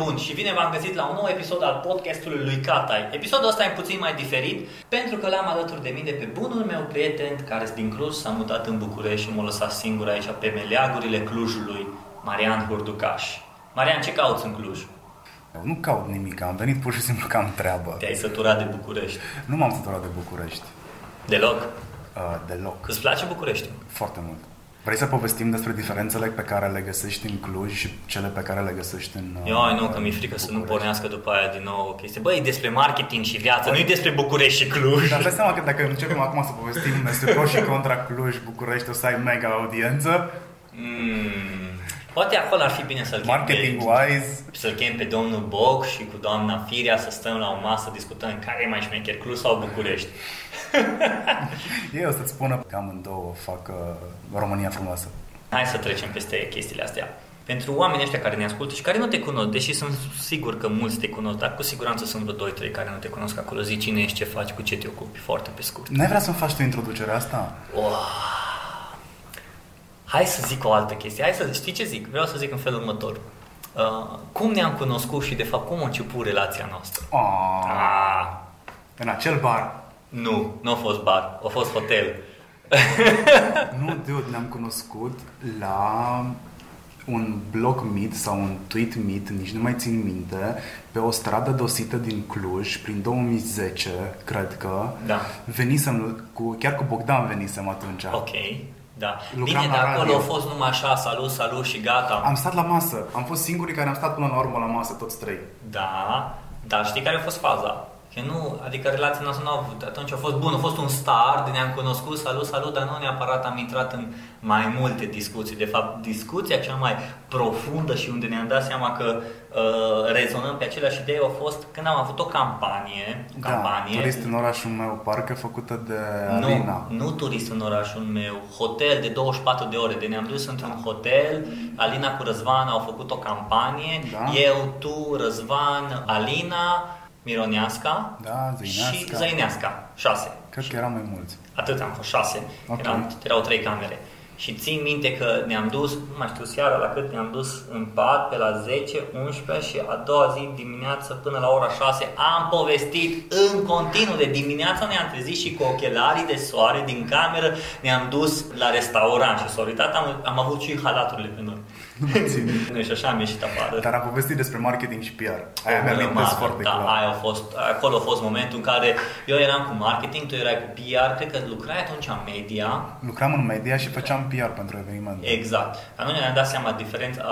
Bună ziua, oameni buni! Și bine v-am găsit la un nou episod al podcastului lui Catai. Episodul ăsta e puțin mai diferit pentru că l-am alături de mine pe bunul meu prieten care din Cluj s-a mutat în București și m-a lăsat singur aici pe meleagurile Clujului, Marian Hurducaș. Marian, ce cauți în Cluj? Eu nu caut nimic, am venit pur și simplu că am treabă. Te-ai săturat de București? Nu m-am săturat de București. Deloc? Uh, deloc. Îți place București? Foarte mult. Vrei să povestim despre diferențele pe care le găsești în Cluj și cele pe care le găsești în Eu, ai nu, că mi-e frică să nu pornească după aia din nou o chestie. Băi, e despre marketing și viață, nu e despre București și Cluj. Dar dai seama că dacă începem acum să povestim despre pro și contra Cluj, București, o să ai mega audiență. Mm, poate acolo ar fi bine să-l chem pe, Marketing-wise, să-l chem pe domnul Boc și cu doamna Firea să stăm la o masă să discutăm care e mai șmecher, Cluj sau București. ei o să-ți spună că amândouă fac uh, România frumoasă. Hai să trecem peste chestiile astea. Pentru oamenii ăștia care ne ascultă și care nu te cunosc, deși sunt sigur că mulți te cunosc, dar cu siguranță sunt vreo 2-3 care nu te cunosc acolo, zi cine ești, ce faci, cu ce te ocupi, foarte pe scurt. N-ai vrea să-mi faci tu introducerea asta? Oh. Hai să zic o altă chestie. Hai să știi ce zic? Vreau să zic în felul următor. Uh, cum ne-am cunoscut și de fapt cum a început relația noastră? Oh, Ah, în acel bar. nu, nu a fost bar, a fost hotel. Nu, dude, ne-am cunoscut la un blog meet sau un tweet meet, nici nu mai țin minte, pe o stradă dosită din Cluj, prin 2010, cred că. Da. Venisem, cu, chiar cu Bogdan venisem atunci. Ok, da. Lucram Bine, la dar acolo radio. a fost numai așa, salut, salut și gata. Am stat la masă. Am fost singurii care am stat până la urmă la masă, toți trei. Da, dar știi care a fost faza? Că nu, adică relația noastră nu a avut, atunci a fost bun, a fost un start, ne-am cunoscut, salut, salut, dar nu neapărat am intrat în mai multe discuții. De fapt, discuția cea mai profundă și unde ne-am dat seama că uh, rezonăm pe aceleași idei a fost când am avut o campanie, o Da, campanie turist în orașul meu, parcă făcută de Alina. nu, nu turist în orașul meu, hotel de 24 de ore. De ne-am dus într-un hotel, Alina cu Răzvan au făcut o campanie, Da. eu, tu, Răzvan, Alina, Mironeasca Da, și Zăineasca. Zăineasca. Șase. Cred că erau mai mulți. Atât am fost, șase. Ok. Erau, erau trei camere. Și țin minte că ne-am dus, nu mai știu seara la cât ne-am dus în pat, pe la 10, 11 și a doua zi dimineață până la ora 6 am povestit în continuu de dimineața ne-am trezit și cu ochelarii de soare din cameră ne-am dus la restaurant și s-a uitat, am, am avut și halaturile pe noi. Nu și așa am ieșit afară. Dar am povestit despre marketing și PR. Aia mi-am Urmă, amintesc foarte da, clar. aia a fost, acolo a fost momentul în care eu eram cu marketing, tu erai cu PR, cred că lucrai atunci în media, Lucram în media și făceam PR pentru evenimente. Exact. Atunci ne-am dat seama diferența,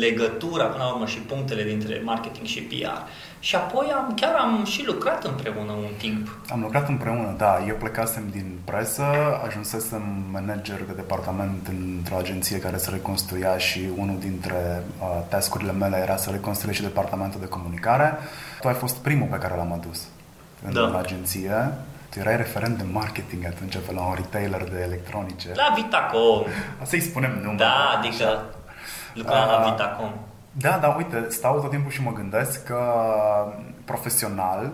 legătura până la urmă și punctele dintre marketing și PR. Și apoi am, chiar am și lucrat împreună un timp. Am lucrat împreună, da. Eu plecasem din presă, ajunsesem manager de departament într-o agenție care se reconstruia și unul dintre uh, tascurile mele era să reconstruiești și departamentul de comunicare. Tu ai fost primul pe care l-am adus în Da. agenție. Tu erai referent de marketing atunci pe la un retailer de electronice. La Vitacom. Să-i spunem numele. Da, adică lucram la Ah. Vitacom. Da, da, uite, stau tot timpul și mă gândesc că profesional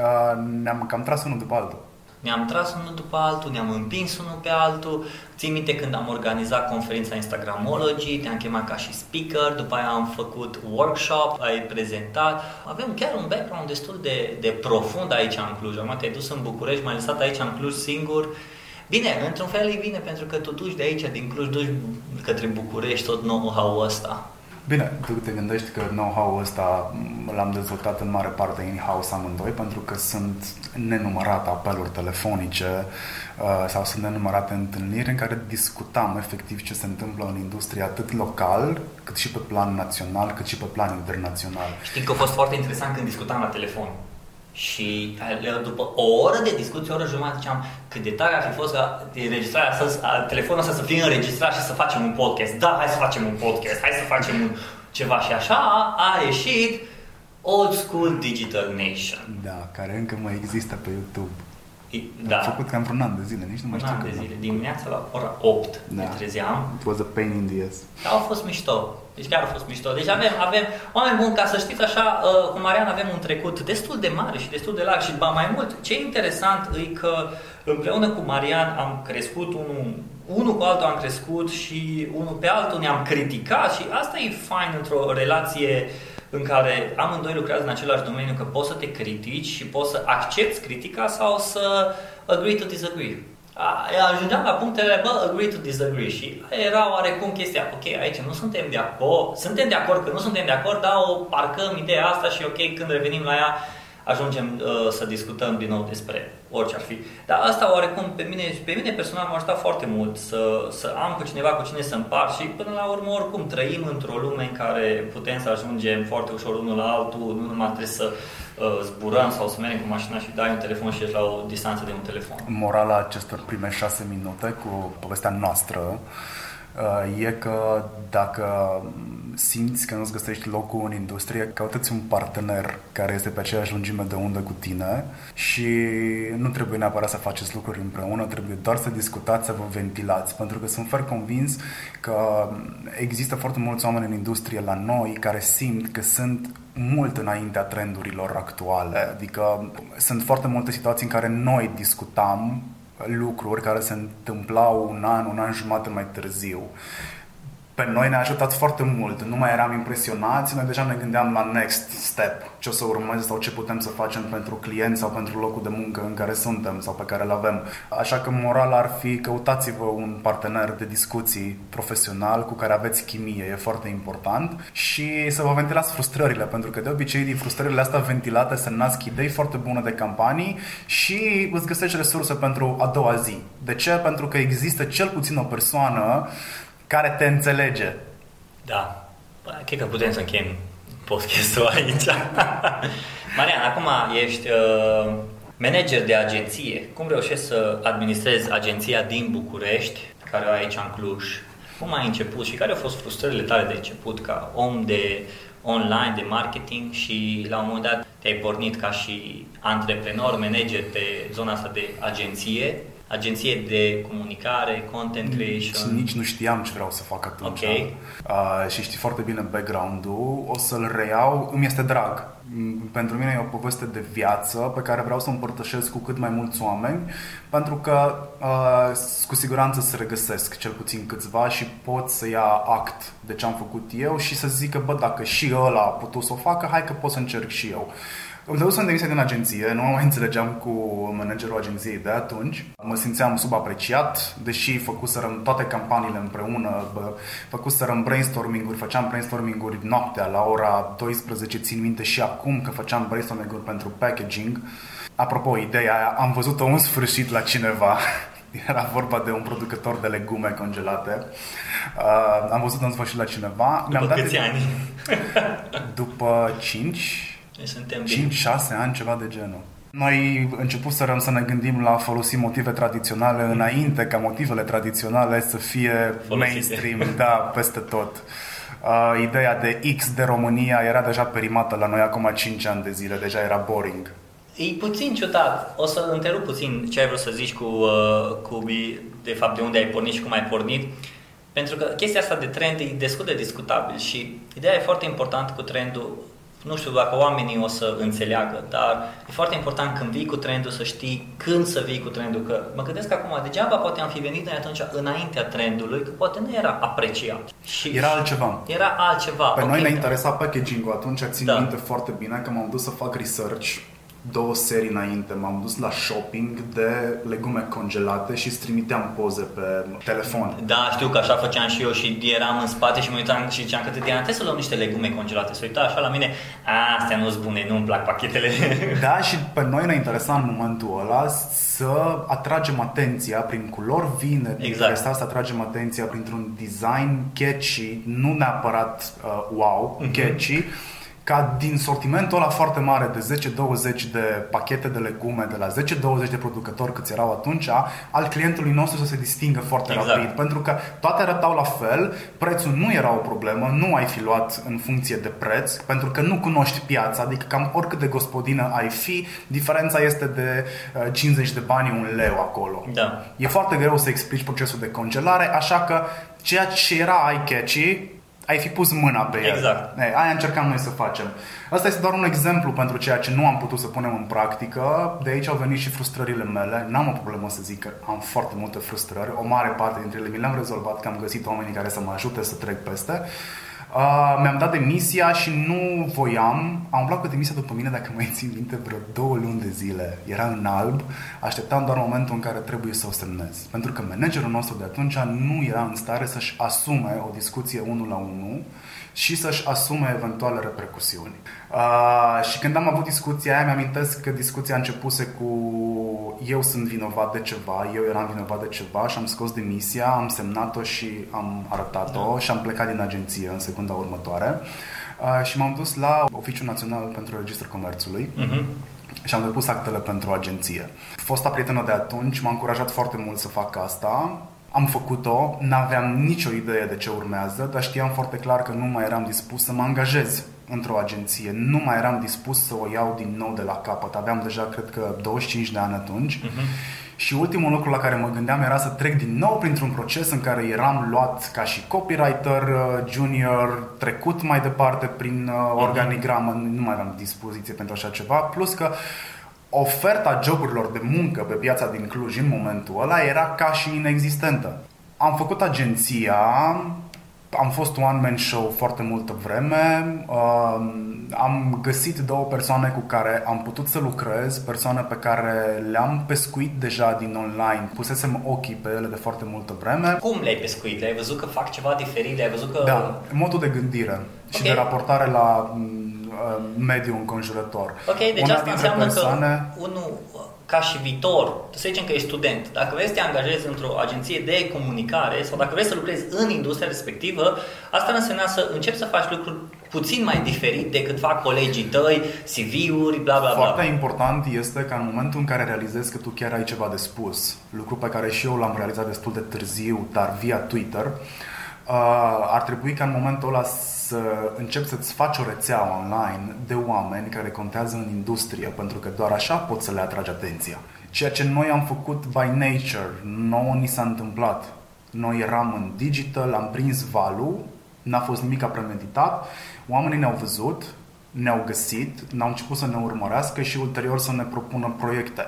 uh, ne-am cam tras unul după altul. Ne-am tras unul după altul, ne-am împins unul pe altul. Țin minte când am organizat conferința Instagramology, te-am chemat ca și speaker, după aia am făcut workshop, ai prezentat. Avem chiar un background destul de, de profund aici în Cluj. Acum te-ai dus în București, m-ai lăsat aici în Cluj singur. Bine, într-un fel e bine pentru că tu duci de aici, din Cluj, duci către București tot know-how ăsta. Bine, tu te gândești că know-how-ul ăsta m, l-am dezvoltat în mare parte in-house amândoi pentru că sunt nenumărate apeluri telefonice uh, sau sunt nenumărate întâlniri în care discutam efectiv ce se întâmplă în industrie atât local, cât și pe plan național, cât și pe plan internațional. Știți că a fost foarte interesant când discutam la telefon. Și uh, după o oră de discuție, o oră jumătate, ziceam cât de tare ar fi fost ca înregistrarea să, a, telefonul ăsta să fie înregistrat și să facem un podcast. Da, hai să facem un podcast, hai să facem un, ceva. Și așa a ieșit Old School Digital Nation. Da, care încă mai există pe YouTube. I- Da. Am Da, făcut cam vreun an de zile, nici nu mai un știu an de cât. zile. Dimineața la ora 8 Da. ne trezeam It was a pain in the ass. Dar au fost mișto. Deci chiar a fost mișto. Deci avem, avem oameni buni, ca să știți așa, uh, cu Marian avem un trecut destul de mare și destul de larg și ba mai mult. Ce e interesant e că împreună cu Marian am crescut unul, unul cu altul am crescut și unul pe altul ne-am criticat și asta e fain într-o relație în care amândoi lucrează în același domeniu, că poți să te critici și poți să accepti critica sau să agree to disagree. Ajungeam la punctele, bă, agree to disagree și era oarecum chestia, ok, aici nu suntem de acord, suntem de acord că nu suntem de acord, dar o parcăm ideea asta și ok, când revenim la ea, ajungem uh, să discutăm din nou despre orice ar fi. Dar asta oarecum pe mine, pe mine personal m-a ajutat foarte mult să, să am cu cineva cu cine să împar și până la urmă oricum trăim într-o lume în care putem să ajungem foarte ușor unul la altul, nu numai trebuie să uh, zburăm sau să mergem cu mașina și dai un telefon și ești la o distanță de un telefon. Morala acestor prime șase minute cu povestea noastră uh, e că dacă simți că nu-ți găsești locul în industrie, caută-ți un partener care este pe aceeași lungime de undă cu tine și nu trebuie neapărat să faceți lucruri împreună, trebuie doar să discutați, să vă ventilați, pentru că sunt foarte convins că există foarte mulți oameni în industrie la noi care simt că sunt mult înaintea trendurilor actuale. Adică sunt foarte multe situații în care noi discutam lucruri care se întâmplau un an, un an jumate mai târziu pe noi ne-a ajutat foarte mult. Nu mai eram impresionați, noi deja ne gândeam la next step, ce o să urmeze sau ce putem să facem pentru client sau pentru locul de muncă în care suntem sau pe care îl avem. Așa că moral ar fi căutați-vă un partener de discuții profesional cu care aveți chimie, e foarte important și să vă ventilați frustrările, pentru că de obicei din frustrările astea ventilate se nasc idei foarte bune de campanii și îți găsești resurse pentru a doua zi. De ce? Pentru că există cel puțin o persoană care te înțelege. Da. Cred că putem să încheiem podcastul aici. Marian, acum ești uh, manager de agenție. Cum reușești să administrezi agenția din București, care o ai aici în Cluj? Cum ai început și care au fost frustrările tale de început ca om de online, de marketing și la un moment dat te-ai pornit ca și antreprenor, manager pe zona asta de agenție agenție de comunicare, content creation. Nici nu știam ce vreau să fac atunci. Okay. Uh, și știi foarte bine background-ul. O să-l reiau. Îmi este drag. Pentru mine e o poveste de viață pe care vreau să o împărtășesc cu cât mai mulți oameni, pentru că uh, cu siguranță se regăsesc cel puțin câțiva și pot să ia act de ce am făcut eu și să zică, bă, dacă și ăla a putut să o facă, hai că pot să încerc și eu. Îmi dădusem să demisia din agenție, nu mai înțelegeam cu managerul agenției de atunci. Mă simțeam subapreciat, deși făcuserăm toate campaniile împreună, făcuserăm brainstorming-uri, făceam brainstorming-uri noaptea la ora 12, țin minte și acum că făceam brainstorming-uri pentru packaging. Apropo, ideea aia, am văzut-o în sfârșit la cineva. Era vorba de un producător de legume congelate. Uh, am văzut-o în sfârșit la cineva. După Mi-am câți dat ani? După 5 noi suntem 5-6 ani, ceva de genul. Noi început să ne gândim la a folosi motive tradiționale înainte ca motivele tradiționale să fie Folosite. mainstream, da, peste tot. Uh, ideea de X de România era deja perimată la noi acum 5 ani de zile, deja era boring. E puțin ciudat. O să întrerup puțin ce ai vrut să zici cu, uh, cu de fapt de unde ai pornit și cum ai pornit. Pentru că chestia asta de trend e destul de discutabil și ideea e foarte importantă cu trendul nu știu dacă oamenii o să înțeleagă, dar e foarte important când vii cu trendul să știi când să vii cu trendul, că mă gândesc acum, degeaba poate am fi venit noi atunci înaintea trendului, că poate nu era apreciat. Și era altceva. Era altceva. Pe okay. noi ne interesa packaging-ul, atunci țin da. minte foarte bine că m-am dus să fac research două serii înainte m-am dus la shopping de legume congelate și îți trimiteam poze pe telefon. Da, știu că așa făceam și eu și eram în spate și mă uitam și ziceam că Diana, trebuie să luăm niște legume congelate. Se uita așa la mine, astea nu sunt bune, nu-mi plac pachetele. Da, și pe noi ne interesa în momentul ăla să atragem atenția prin culori vine, exact. să atragem atenția printr-un design catchy, nu neapărat uh, wow, uh-huh. catchy, ca din sortimentul ăla foarte mare de 10-20 de pachete de legume, de la 10-20 de producători câți erau atunci, al clientului nostru să se distingă foarte exact. rapid. Pentru că toate arătau la fel, prețul nu era o problemă, nu ai fi luat în funcție de preț, pentru că nu cunoști piața, adică cam oricât de gospodină ai fi, diferența este de 50 uh, de bani un leu acolo. Da. E foarte greu să explici procesul de congelare, așa că ceea ce era eye-catchy ai fi pus mâna pe el. Exact. Ei, aia încercam noi să facem. Asta este doar un exemplu pentru ceea ce nu am putut să punem în practică. De aici au venit și frustrările mele. N-am o problemă să zic că am foarte multe frustrări. O mare parte dintre ele mi le-am rezolvat, că am găsit oamenii care să mă ajute să trec peste. Uh, mi-am dat demisia și nu voiam. Am umblat cu demisia după mine, dacă mai țin minte, vreo două luni de zile. Era în alb, așteptam doar momentul în care trebuie să o semnez. Pentru că managerul nostru de atunci nu era în stare să-și asume o discuție unul la unul și să-și asume eventuale repercusiuni. Uh, și când am avut discuția aia, mi-amintesc că discuția a începuse cu eu sunt vinovat de ceva, eu eram vinovat de ceva și am scos demisia, am semnat-o și am arătat-o da. și am plecat din agenție în secunda următoare. Uh, și m-am dus la Oficiul Național pentru Registrul Comerțului. Uh-huh și am depus actele pentru agenție. Fosta prietenă de atunci m-a încurajat foarte mult să fac asta am făcut-o, n-aveam nicio idee de ce urmează, dar știam foarte clar că nu mai eram dispus să mă angajez într-o agenție. Nu mai eram dispus să o iau din nou de la capăt. Aveam deja, cred că, 25 de ani atunci. Uh-huh. Și ultimul lucru la care mă gândeam era să trec din nou printr-un proces în care eram luat ca și copywriter uh, junior, trecut mai departe prin uh, mhm. organigramă, nu mai aveam dispoziție pentru așa ceva, plus că oferta joburilor de muncă pe piața din Cluj în momentul ăla era ca și inexistentă. Am făcut agenția, am fost one-man show foarte multă vreme, am găsit două persoane cu care am putut să lucrez, persoane pe care le-am pescuit deja din online, pusesem ochii pe ele de foarte multă vreme. Cum le-ai pescuit? Le-ai văzut că fac ceva diferit? Le-ai văzut că... Da, modul de gândire okay. și de raportare la Uh, mediul înconjurător. Ok, deci Una asta înseamnă persoane... că unul ca și viitor, să zicem că ești student, dacă vrei să te angajezi într-o agenție de comunicare sau dacă vrei să lucrezi în industria respectivă, asta înseamnă să începi să faci lucruri puțin mai diferit decât fac colegii tăi, CV-uri, bla bla bla. Foarte important este că în momentul în care realizezi că tu chiar ai ceva de spus, lucru pe care și eu l-am realizat destul de târziu, dar via Twitter, uh, ar trebui ca în momentul ăla să începi să-ți faci o rețea online de oameni care contează în industrie, pentru că doar așa poți să le atragi atenția. Ceea ce noi am făcut by nature, nouă ni s-a întâmplat. Noi eram în digital, am prins valul, n-a fost nimic premeditat, oamenii ne-au văzut, ne-au găsit, ne-au început să ne urmărească și ulterior să ne propună proiecte.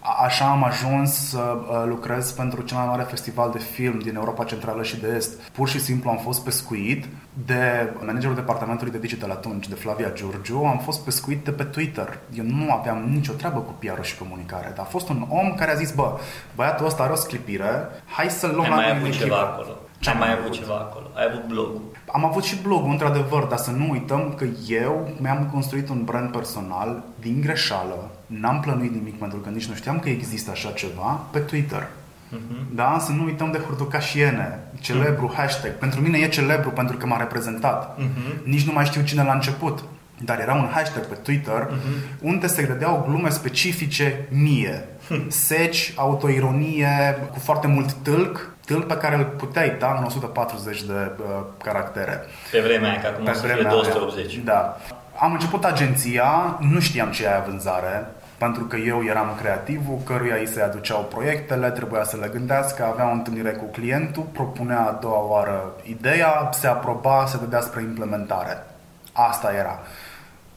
Așa am ajuns să uh, lucrez pentru cel mai mare festival de film din Europa Centrală și de Est. Pur și simplu am fost pescuit de managerul departamentului de digital atunci, de Flavia Giurgiu. Am fost pescuit de pe Twitter. Eu nu aveam nicio treabă cu PR și comunicare, dar a fost un om care a zis, bă, băiatul ăsta are o sclipire, hai să-l luăm Ai mai avut ceva acolo. Ce ai mai avut ceva acolo? Ai avut blogul. Am avut și blogul, într-adevăr, dar să nu uităm că eu mi-am construit un brand personal din greșeală. N-am plănuit nimic pentru că nici nu știam că există așa ceva pe Twitter. Uh-huh. Da? Să nu uităm de hurducașiene, celebru uh-huh. hashtag. Pentru mine e celebru pentru că m-a reprezentat. Uh-huh. Nici nu mai știu cine l-a început. Dar era un hashtag pe Twitter uh-huh. unde se credeau glume specifice mie. Seci, autoironie, cu foarte mult tâlc tâlc pe care îl puteai da în 140 de uh, caractere. Pe vremea aia, că acum pe o să fie 280. Aia, da. Am început agenția, nu știam ce aia vânzare, pentru că eu eram creativul, căruia îi se aduceau proiectele, trebuia să le gândească, avea o întâlnire cu clientul, propunea a doua oară ideea, se aproba, se dădea spre implementare. Asta era.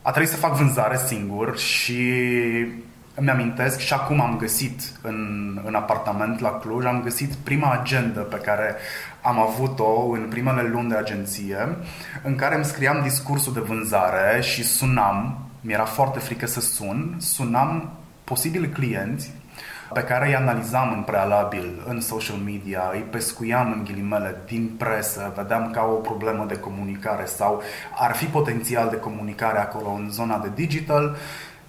A trebuit să fac vânzare singur și îmi amintesc și acum am găsit în, în apartament la Cluj, am găsit prima agendă pe care am avut-o în primele luni de agenție, în care îmi scriam discursul de vânzare și sunam, mi-era foarte frică să sun, sunam posibili clienți pe care îi analizam în prealabil în social media, îi pescuiam în ghilimele din presă, vedeam că au o problemă de comunicare sau ar fi potențial de comunicare acolo în zona de digital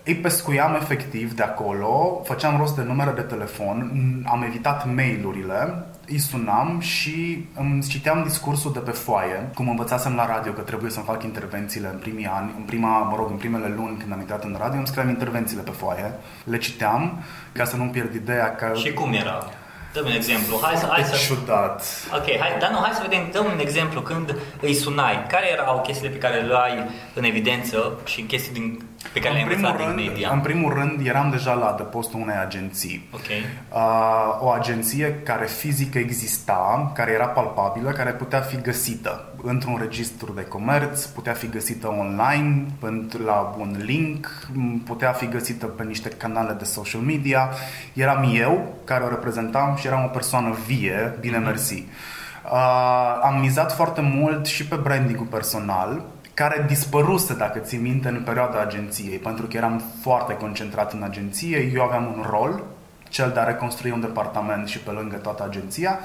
îi pescuiam efectiv de acolo, făceam rost de numere de telefon, am evitat mail-urile, îi sunam și îmi citeam discursul de pe foaie, cum învățasem la radio că trebuie să-mi fac intervențiile în primii ani, în prima, mă rog, în primele luni când am intrat în radio, îmi scriam intervențiile pe foaie, le citeam ca să nu pierd ideea că... Și cum era? Dăm un exemplu. Hai să, hai să... Ciudat. Ok, hai, dar nu, hai să vedem, dăm un exemplu când îi sunai. Care erau chestiile pe care le ai în evidență și chestii din Pe care în, primul rând, media. în primul rând, eram deja la adăpostul unei agenții. Okay. Uh, o agenție care fizică exista, care era palpabilă, care putea fi găsită într-un registru de comerț, putea fi găsită online, la un link, putea fi găsită pe niște canale de social media. Eram eu care o reprezentam și eram o persoană vie, bine mm-hmm. mersi. Uh, am mizat foarte mult și pe branding personal, care dispăruse, dacă ții minte, în perioada agenției, pentru că eram foarte concentrat în agenție, eu aveam un rol, cel de a reconstrui un departament și pe lângă toată agenția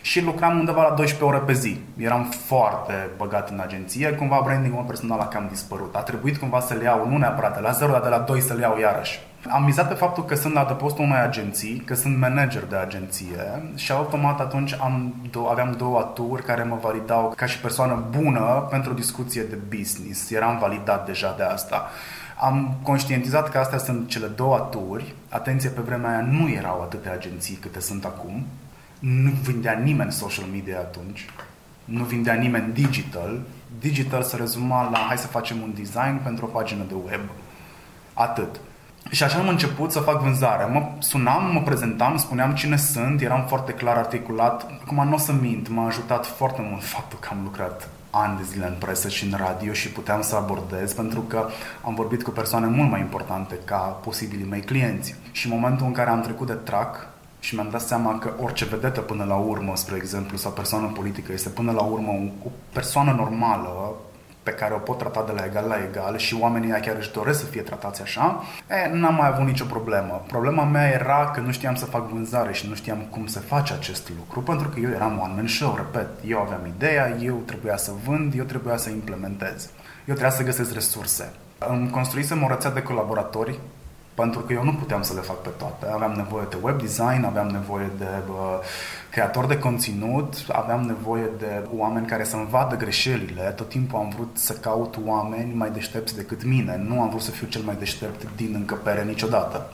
și lucram undeva la 12 ore pe zi. Eram foarte băgat în agenție, cumva branding-ul personal a cam dispărut. A trebuit cumva să-l iau, nu neapărat de la 0, dar de la 2 să-l iau iarăși. Am mizat pe faptul că sunt la adăpostul unei agenții, că sunt manager de agenție și automat atunci am do- aveam două aturi care mă validau ca și persoană bună pentru o discuție de business. Eram validat deja de asta. Am conștientizat că astea sunt cele două aturi. Atenție, pe vremea aia nu erau atâtea agenții câte sunt acum. Nu vindea nimeni social media atunci. Nu vindea nimeni digital. Digital se rezuma la hai să facem un design pentru o pagină de web. Atât. Și așa am început să fac vânzare. Mă sunam, mă prezentam, spuneam cine sunt, eram foarte clar articulat. Acum nu o să mint, m-a ajutat foarte mult faptul că am lucrat ani de zile în presă și în radio și puteam să abordez pentru că am vorbit cu persoane mult mai importante ca posibilii mei clienți. Și în momentul în care am trecut de track și mi-am dat seama că orice vedetă până la urmă, spre exemplu, sau persoană politică, este până la urmă o persoană normală, pe care o pot trata de la egal la egal și oamenii chiar își doresc să fie tratați așa, e, n-am mai avut nicio problemă. Problema mea era că nu știam să fac vânzare și nu știam cum se face acest lucru, pentru că eu eram one-man show, repet. Eu aveam ideea, eu trebuia să vând, eu trebuia să implementez. Eu trebuia să găsesc resurse. Îmi construisem o rețea de colaboratori pentru că eu nu puteam să le fac pe toate. Aveam nevoie de web design, aveam nevoie de uh, creator de conținut, aveam nevoie de oameni care să-mi vadă greșelile. Tot timpul am vrut să caut oameni mai deștepți decât mine. Nu am vrut să fiu cel mai deștept din încăpere niciodată.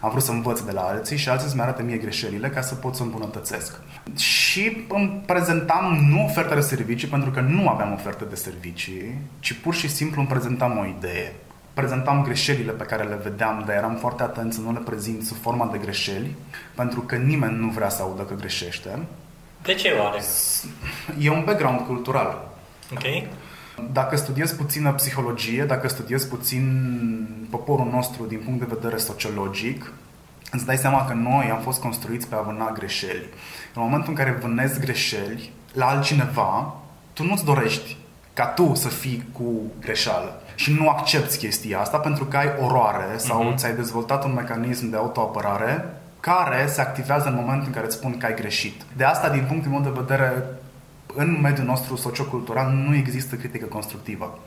Am vrut să învăț de la alții și alții să-mi arate mie greșelile ca să pot să îmbunătățesc. Și îmi prezentam nu oferte de servicii, pentru că nu aveam oferte de servicii, ci pur și simplu îmi prezentam o idee prezentam greșelile pe care le vedeam, dar eram foarte atent să nu le prezint sub forma de greșeli, pentru că nimeni nu vrea să audă că greșește. De ce oare? E un background cultural. Ok. Dacă studiezi puțină psihologie, dacă studiezi puțin poporul nostru din punct de vedere sociologic, îți dai seama că noi am fost construiți pe a vâna greșeli. În momentul în care vânezi greșeli la altcineva, tu nu-ți dorești ca tu să fii cu greșeală și nu accepti chestia asta pentru că ai oroare sau uh-huh. ți-ai dezvoltat un mecanism de autoapărare care se activează în momentul în care îți spun că ai greșit. De asta, din punctul meu de vedere, în mediul nostru sociocultural nu există critică constructivă.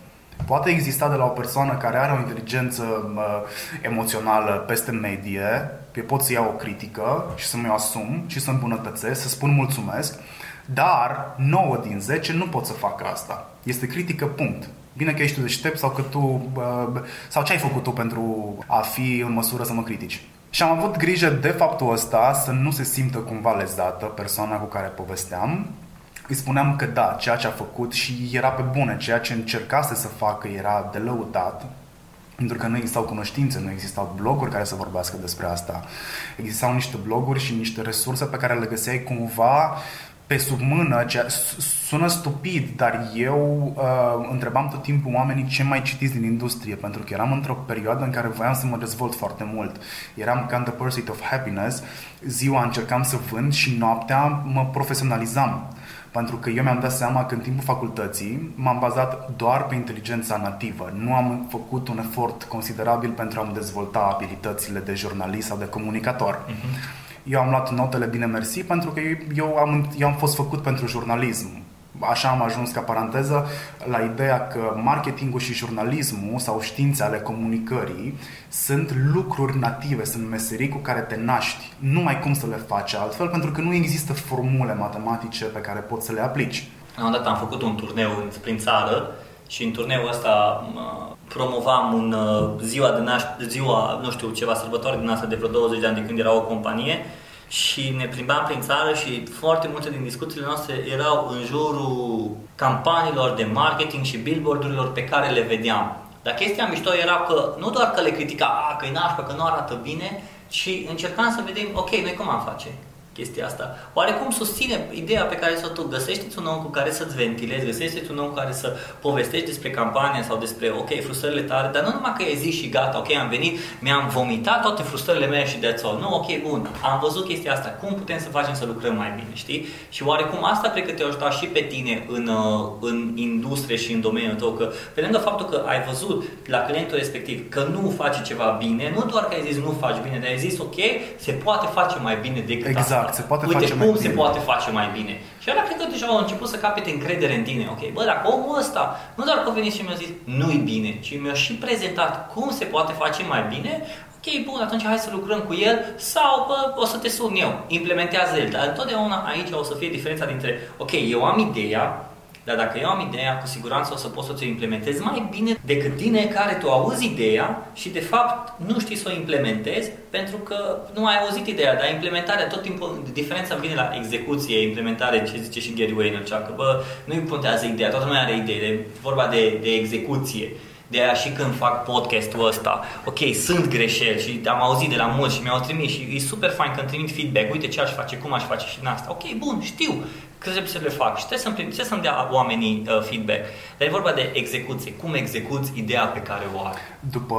Poate exista de la o persoană care are o inteligență uh, emoțională peste medie, eu pot să iau o critică și să mi-o asum și să îmbunătățesc, să spun mulțumesc, dar 9 din 10 nu pot să facă asta. Este critică, punct. Bine că ești deștept sau că tu sau ce ai făcut tu pentru a fi în măsură să mă critici. Și am avut grijă de faptul ăsta să nu se simtă cumva lezată persoana cu care povesteam. Îi spuneam că da, ceea ce a făcut și era pe bune, ceea ce încercase să facă era de lăudat, pentru că nu existau cunoștințe, nu existau bloguri care să vorbească despre asta. Existau niște bloguri și niște resurse pe care le găseai cumva pe sub mână, ce sună stupid, dar eu uh, întrebam tot timpul oamenii ce mai citiți din industrie, pentru că eram într-o perioadă în care voiam să mă dezvolt foarte mult. Eram ca the pursuit of happiness, ziua încercam să vând și noaptea mă profesionalizam. Pentru că eu mi-am dat seama că în timpul facultății m-am bazat doar pe inteligența nativă. Nu am făcut un efort considerabil pentru a-mi dezvolta abilitățile de jurnalist sau de comunicator. Uh-huh eu am luat notele bine mersi pentru că eu am, eu am fost făcut pentru jurnalism. Așa am ajuns ca paranteză la ideea că marketingul și jurnalismul sau științe ale comunicării sunt lucruri native, sunt meserii cu care te naști. Nu mai cum să le faci altfel, pentru că nu există formule matematice pe care poți să le aplici. Am dat am făcut un turneu prin țară și în turneul ăsta promovam un uh, ziua de naș- ziua, nu știu, ceva sărbătoare din asta de vreo 20 de ani de când era o companie și ne plimbam prin țară și foarte multe din discuțiile noastre erau în jurul campaniilor de marketing și billboardurilor pe care le vedeam. Dar chestia mișto era că nu doar că le critica, a, că e nașpa, că nu arată bine, ci încercam să vedem, ok, noi cum am face? Chestia asta. Oarecum susține ideea pe care să tu găsești un om cu care să-ți ventilezi, găsești un om cu care să povestești despre campania sau despre, ok, frustrările tale, dar nu numai că e zi și gata, ok, am venit, mi-am vomitat toate frustrările mele și de all. Nu, ok, bun, am văzut chestia asta, cum putem să facem să lucrăm mai bine, știi? Și oarecum asta cred că te ajuta și pe tine în, uh, în industrie și în domeniul tău, că pe lângă faptul că ai văzut la clientul respectiv că nu face ceva bine, nu doar că ai zis nu faci bine, dar ai zis ok, se poate face mai bine decât exact. asta Exact, se poate Uite face cum mai se bine. poate face mai bine. Și ăla cred că deja au început să capete încredere în tine. Ok, bă, dacă omul ăsta nu doar că a venit și mi-a zis nu-i bine, ci mi-a și prezentat cum se poate face mai bine, ok, bun, atunci hai să lucrăm cu el sau bă, o să te sun eu, implementează el. Dar întotdeauna aici o să fie diferența dintre, ok, eu am ideea, dar dacă eu am ideea, cu siguranță o să pot să ți-o implementez mai bine decât tine care tu auzi ideea și de fapt nu știi să o implementezi pentru că nu ai auzit ideea, dar implementarea tot timpul, diferența vine la execuție, implementare, ce zice și Gary Vaynerchuk, că bă, nu contează ideea, toată lumea are idee, e vorba de, de execuție. De aia și când fac podcastul ăsta, ok, sunt greșeli și am auzit de la mulți și mi-au trimis și e super fain când trimit feedback, uite ce aș face, cum aș face și în asta. Ok, bun, știu că trebuie să le fac și trebuie să-mi, trebuie să-mi dea oamenii uh, feedback. Dar e vorba de execuție, cum execuți ideea pe care o are. După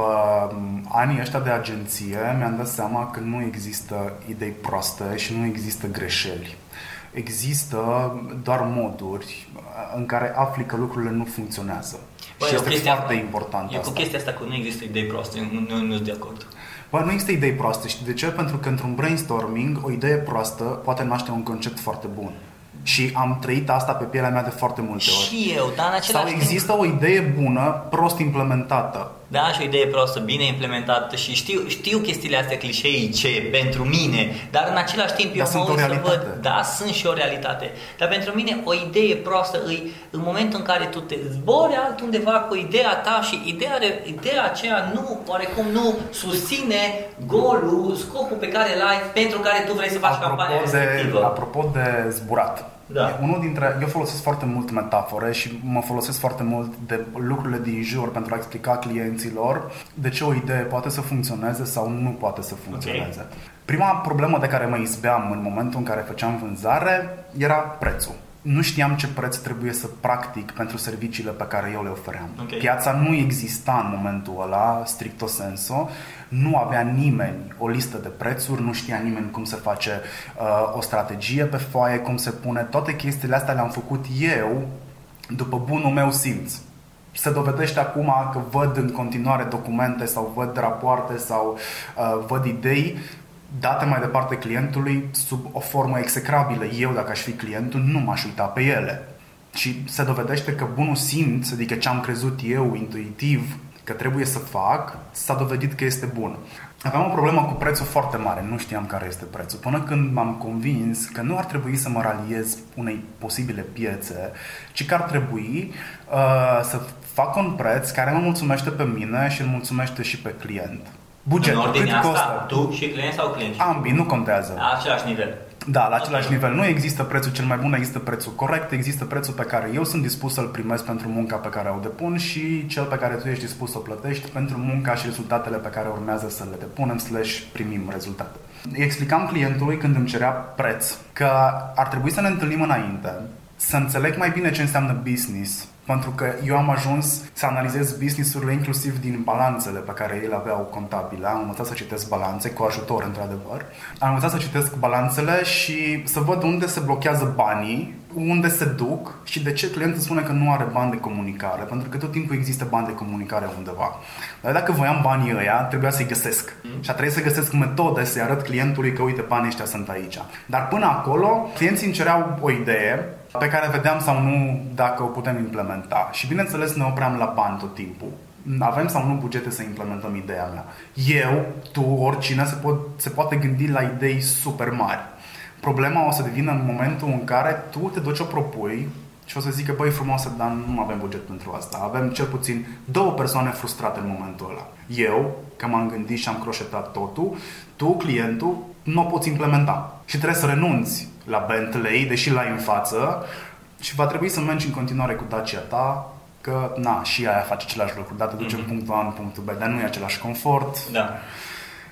um, anii ăștia de agenție, mi-am dat seama că nu există idei proaste și nu există greșeli. Există doar moduri uh, în care afli că lucrurile nu funcționează. Bă, și e o este chestie- foarte important E cu asta. chestia asta că nu există idei proaste, nu, nu, nu sunt de acord. Bă, nu există idei proaste. Știi de ce? Pentru că într-un brainstorming, o idee proastă poate naște un concept foarte bun. Și am trăit asta pe pielea mea de foarte multe ori. Și eu, dar în Sau același timp... există o idee bună, prost implementată. Da, și o idee prostă, bine implementată și știu, știu chestiile astea clișeice pentru mine, dar în același timp eu Dar mă sunt o uit să realitate. văd, da, sunt și o realitate, dar pentru mine o idee prostă îi în momentul în care tu te zbori altundeva cu ideea ta și ideea, re- ideea aceea nu, oarecum nu susține golul, scopul pe care îl ai pentru care tu vrei să faci campania Apropo de, respectivă. apropo de zburat. Da. E Unul dintre, eu folosesc foarte mult metafore și mă folosesc foarte mult de lucrurile din jur pentru a explica clienților de ce o idee poate să funcționeze sau nu poate să funcționeze. Prima problemă de care mă izbeam în momentul în care făceam vânzare era prețul. Nu știam ce preț trebuie să practic pentru serviciile pe care eu le ofeream. Ok. Piața nu exista în momentul ăla, stricto senso, nu avea nimeni o listă de prețuri, nu știa nimeni cum se face uh, o strategie pe foaie, cum se pune. Toate chestiile astea le-am făcut eu după bunul meu simț. Se dovedește acum că văd în continuare documente sau văd rapoarte sau uh, văd idei date mai departe clientului sub o formă execrabilă. Eu, dacă aș fi clientul, nu m-aș uita pe ele. Și se dovedește că bunul simț, adică ce am crezut eu intuitiv că trebuie să fac, s-a dovedit că este bun. Aveam o problemă cu prețul foarte mare, nu știam care este prețul, până când m-am convins că nu ar trebui să mă raliez unei posibile piețe, ci că ar trebui uh, să fac un preț care mă mulțumește pe mine și îl mulțumește și pe client. În Bugetul, cât ordinea asta, costă? tu și client sau client? Ambii, nu contează. La același nivel. Da, la același Ok. nivel. Nu există prețul cel mai bun, există prețul corect, există prețul pe care eu sunt dispus să-l primesc pentru munca pe care o depun și cel pe care tu ești dispus să o plătești pentru munca și rezultatele pe care urmează să le depunem slash primim rezultate. Îi explicam clientului când îmi cerea preț că ar trebui să ne întâlnim înainte, să înțeleg mai bine ce înseamnă business, pentru că eu am ajuns să analizez businessurile inclusiv din balanțele pe care ele aveau contabile. Am învățat să citesc balanțe, cu ajutor într-adevăr. Am învățat să citesc balanțele și să văd unde se blochează banii, unde se duc și de ce clientul spune că nu are bani de comunicare. Pentru că tot timpul există bani de comunicare undeva. Dar dacă voiam banii ăia, trebuia să-i găsesc. Și a trebuit să găsesc metode să-i arăt clientului că uite, banii ăștia sunt aici. Dar până acolo, clienții îmi cereau o idee pe care vedeam sau nu dacă o putem implementa. Și bineînțeles ne opream la bani tot timpul. Avem sau nu bugete să implementăm ideea mea. Eu, tu, oricine se, pot, se poate gândi la idei super mari. Problema o să devină în momentul în care tu te duci o propui și o să zică, băi frumoasă, dar nu avem buget pentru asta. Avem cel puțin două persoane frustrate în momentul ăla. Eu, că m-am gândit și am croșetat totul, tu, clientul, nu o poți implementa. Și trebuie să renunți la Bentley, deși l-ai în față, și va trebui să mergi în continuare cu Dacia ta, Că, na, și aia face același lucru, dar te duce mm-hmm. în punctul A, în punctul B, dar nu e același confort. Da.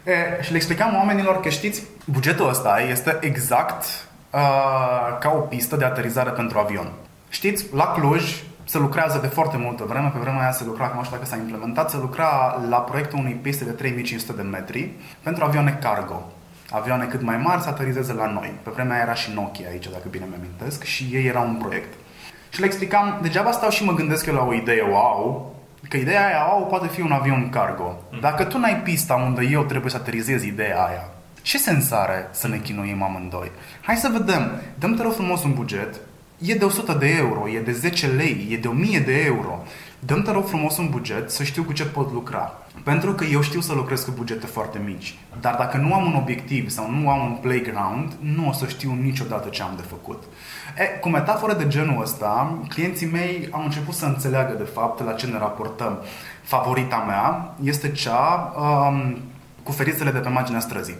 E, și le explicam oamenilor că știți, bugetul ăsta este exact uh, ca o pistă de aterizare pentru avion. Știți, la Cluj se lucrează de foarte multă vreme, pe vremea aia se lucra, nu știu dacă s-a implementat, se lucra la proiectul unei piste de 3500 de metri pentru avioane cargo. Avioane cât mai mari să aterizeze la noi. Pe vremea aia era și Nokia aici, dacă bine mi-amintesc, și ei era un proiect. Și le explicam, degeaba stau și mă gândesc eu la o idee wow, că ideea aia wow poate fi un avion cargo. Dacă tu n-ai pista unde eu trebuie să aterizez ideea aia, ce sens are să ne chinuim amândoi? Hai să vedem, dăm te rog frumos un buget, e de 100 de euro, e de 10 lei, e de 1000 de euro. Dăm te rog frumos un buget să știu cu ce pot lucra. Pentru că eu știu să lucrez cu bugete foarte mici. Dar dacă nu am un obiectiv sau nu am un playground, nu o să știu niciodată ce am de făcut. E, cu metaforă de genul ăsta, clienții mei au început să înțeleagă de fapt la ce ne raportăm. Favorita mea este cea um, cu ferițele de pe marginea străzii.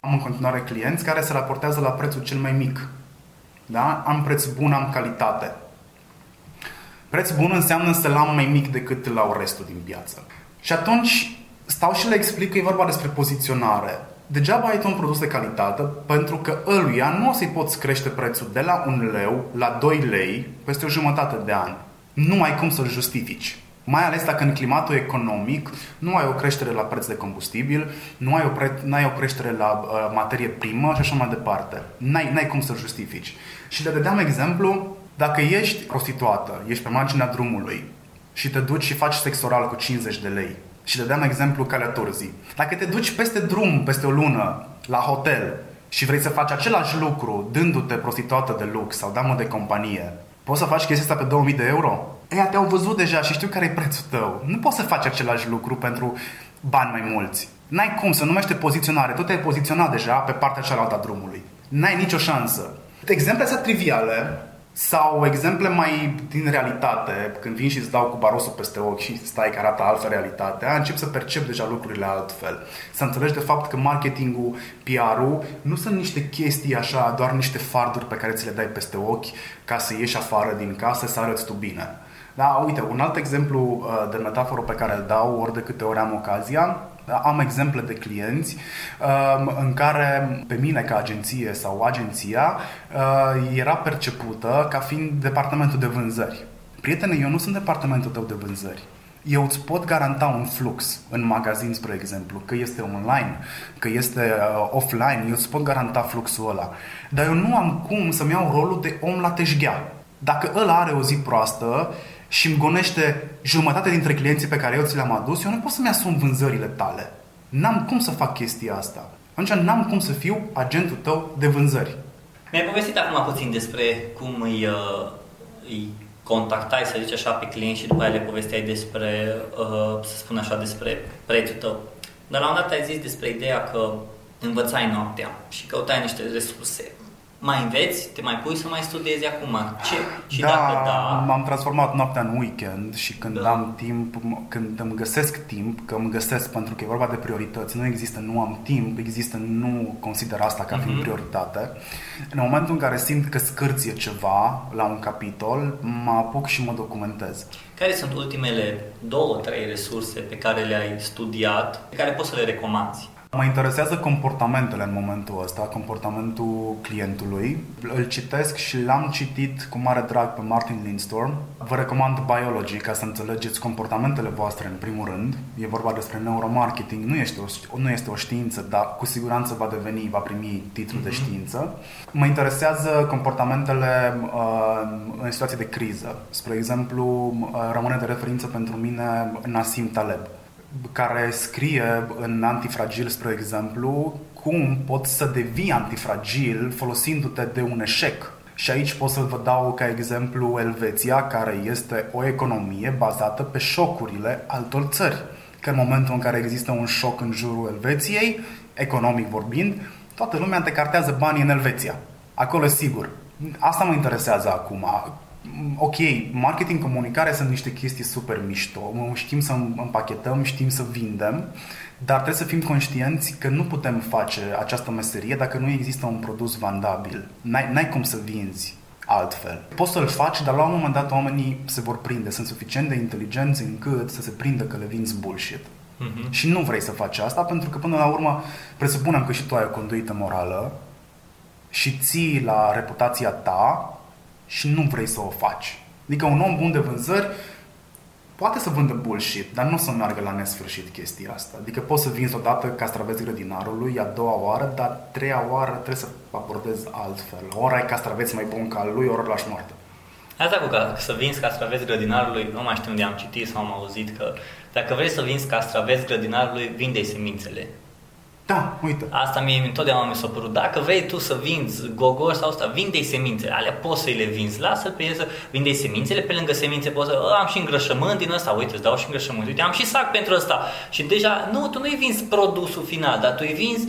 Am în continuare clienți care se raportează la prețul cel mai mic da? Am preț bun, am calitate. Preț bun înseamnă să-l am mai mic decât la restul din piață. Și atunci stau și le explic că e vorba despre poziționare. Degeaba ai tu un produs de calitate pentru că ăluia nu o să-i poți crește prețul de la un leu la 2 lei peste o jumătate de an. Nu ai cum să-l justifici. Mai ales dacă în climatul economic nu ai o creștere la preț de combustibil, nu ai o, pre- n-ai o creștere la uh, materie primă și așa mai departe. N-ai, n-ai cum să-l justifici. Și le dădeam exemplu, dacă ești prostituată, ești pe marginea drumului și te duci și faci sex oral cu 50 de lei, și le dăm exemplu călătorzii. Dacă te duci peste drum, peste o lună, la hotel și vrei să faci același lucru dându-te prostituată de lux sau damă de companie, poți să faci chestia asta pe 2000 de euro? Ei, te-au văzut deja și știu care e prețul tău. Nu poți să faci același lucru pentru bani mai mulți. N-ai cum, să numește poziționare. Tu te-ai poziționat deja pe partea cealaltă a drumului. N-ai nicio șansă. Exemple astea triviale sau exemple mai din realitate, când vin și îți dau cu barosul peste ochi și stai că arată altfel realitatea, încep să percep deja lucrurile altfel. Să înțelegi de fapt că marketingul, PR-ul nu sunt niște chestii așa, doar niște farduri pe care ți le dai peste ochi ca să ieși afară din casă să arăți tu bine. Da, uite, un alt exemplu uh, de metaforă pe care îl dau ori de câte ori am ocazia, am exemple de clienți um, în care pe mine ca agenție sau agenția uh, era percepută ca fiind departamentul de vânzări. Prietene, eu nu sunt departamentul tău de vânzări. Eu îți pot garanta un flux în magazin, spre exemplu, că este online, că este uh, offline, eu îți pot garanta fluxul ăla. Dar eu nu am cum să-mi iau rolul de om la teșghea. Dacă ăla are o zi proastă, și îmi gonește jumătate dintre clienții pe care eu ți le-am adus, eu nu pot să-mi asum vânzările tale. N-am cum să fac chestia asta. Atunci n-am cum să fiu agentul tău de vânzări. Mi-ai povestit acum puțin despre cum îi, uh, îi contactai, să zici așa, pe clienți și după aia le povesteai despre, uh, să spun așa, despre prețul tău. Dar la un dat ai zis despre ideea că învățai noaptea și căutai niște resurse mai înveți? Te mai pui să mai studiezi acum? Ce? Și da, dacă da... m-am transformat noaptea în weekend și când da. am timp, când îmi găsesc timp, că îmi găsesc pentru că e vorba de priorități, nu există nu am timp, există nu consider asta ca fiind uh-huh. prioritate. În momentul în care simt că scârție ceva la un capitol, mă apuc și mă documentez. Care sunt ultimele două, trei resurse pe care le-ai studiat, pe care poți să le recomanzi? Mă interesează comportamentele în momentul ăsta, comportamentul clientului. Îl citesc și l-am citit cu mare drag pe Martin Lindstorm. Vă recomand Biology ca să înțelegeți comportamentele voastre în primul rând. E vorba despre neuromarketing, nu este o, nu este o știință, dar cu siguranță va deveni, va primi titlul mm-hmm. de mhm. știință. Mă interesează comportamentele uh, în situații de criză. Spre exemplu, uh, rămâne de referință pentru mine Nassim Taleb care scrie în Antifragil, spre exemplu, cum poți să devii antifragil folosindu-te de un eșec. Și aici pot să vă dau ca exemplu Elveția, care este o economie bazată pe șocurile altor țări. Că în momentul în care există un șoc în jurul Elveției, economic vorbind, toată lumea te cartează banii în Elveția. Acolo e sigur. Asta mă interesează acum ok, marketing, comunicare sunt niște chestii super mișto, știm să împachetăm, știm să vindem, dar trebuie să fim conștienți că nu putem face această meserie dacă nu există un produs vandabil. N-ai, n-ai cum să vinzi altfel. Poți să-l faci, dar la un moment dat oamenii se vor prinde. Sunt suficient de inteligenți încât să se prindă că le vinzi bullshit. Uh-huh. Și nu vrei să faci asta pentru că până la urmă presupunem că și tu ai o conduită morală și ții la reputația ta și nu vrei să o faci. Adică un om bun de vânzări poate să vândă bullshit, dar nu o să meargă la nesfârșit chestia asta. Adică poți să vinzi odată castraveți grădinarului, a doua oară, dar a treia oară trebuie să abordezi altfel. Ori ai castraveți mai bun ca al lui, ori lași moarte. Asta cu ca, să vinzi castraveți grădinarului, nu mai știu unde am citit sau am auzit că dacă vrei să vinzi castraveți grădinarului, vinde semințele. Da, uite. Asta mie întotdeauna mi s-a părut. Dacă vrei tu să vinzi gogor sau asta, vinde semințele. Alea poți să le vinzi. Lasă pe el să vinde semințele. Pe lângă semințe poți să... am și îngrășământ din ăsta. Uite, îți dau și îngrășământ. Uite, am și sac pentru ăsta. Și deja, nu, tu nu-i vinzi produsul final, dar tu îi vinzi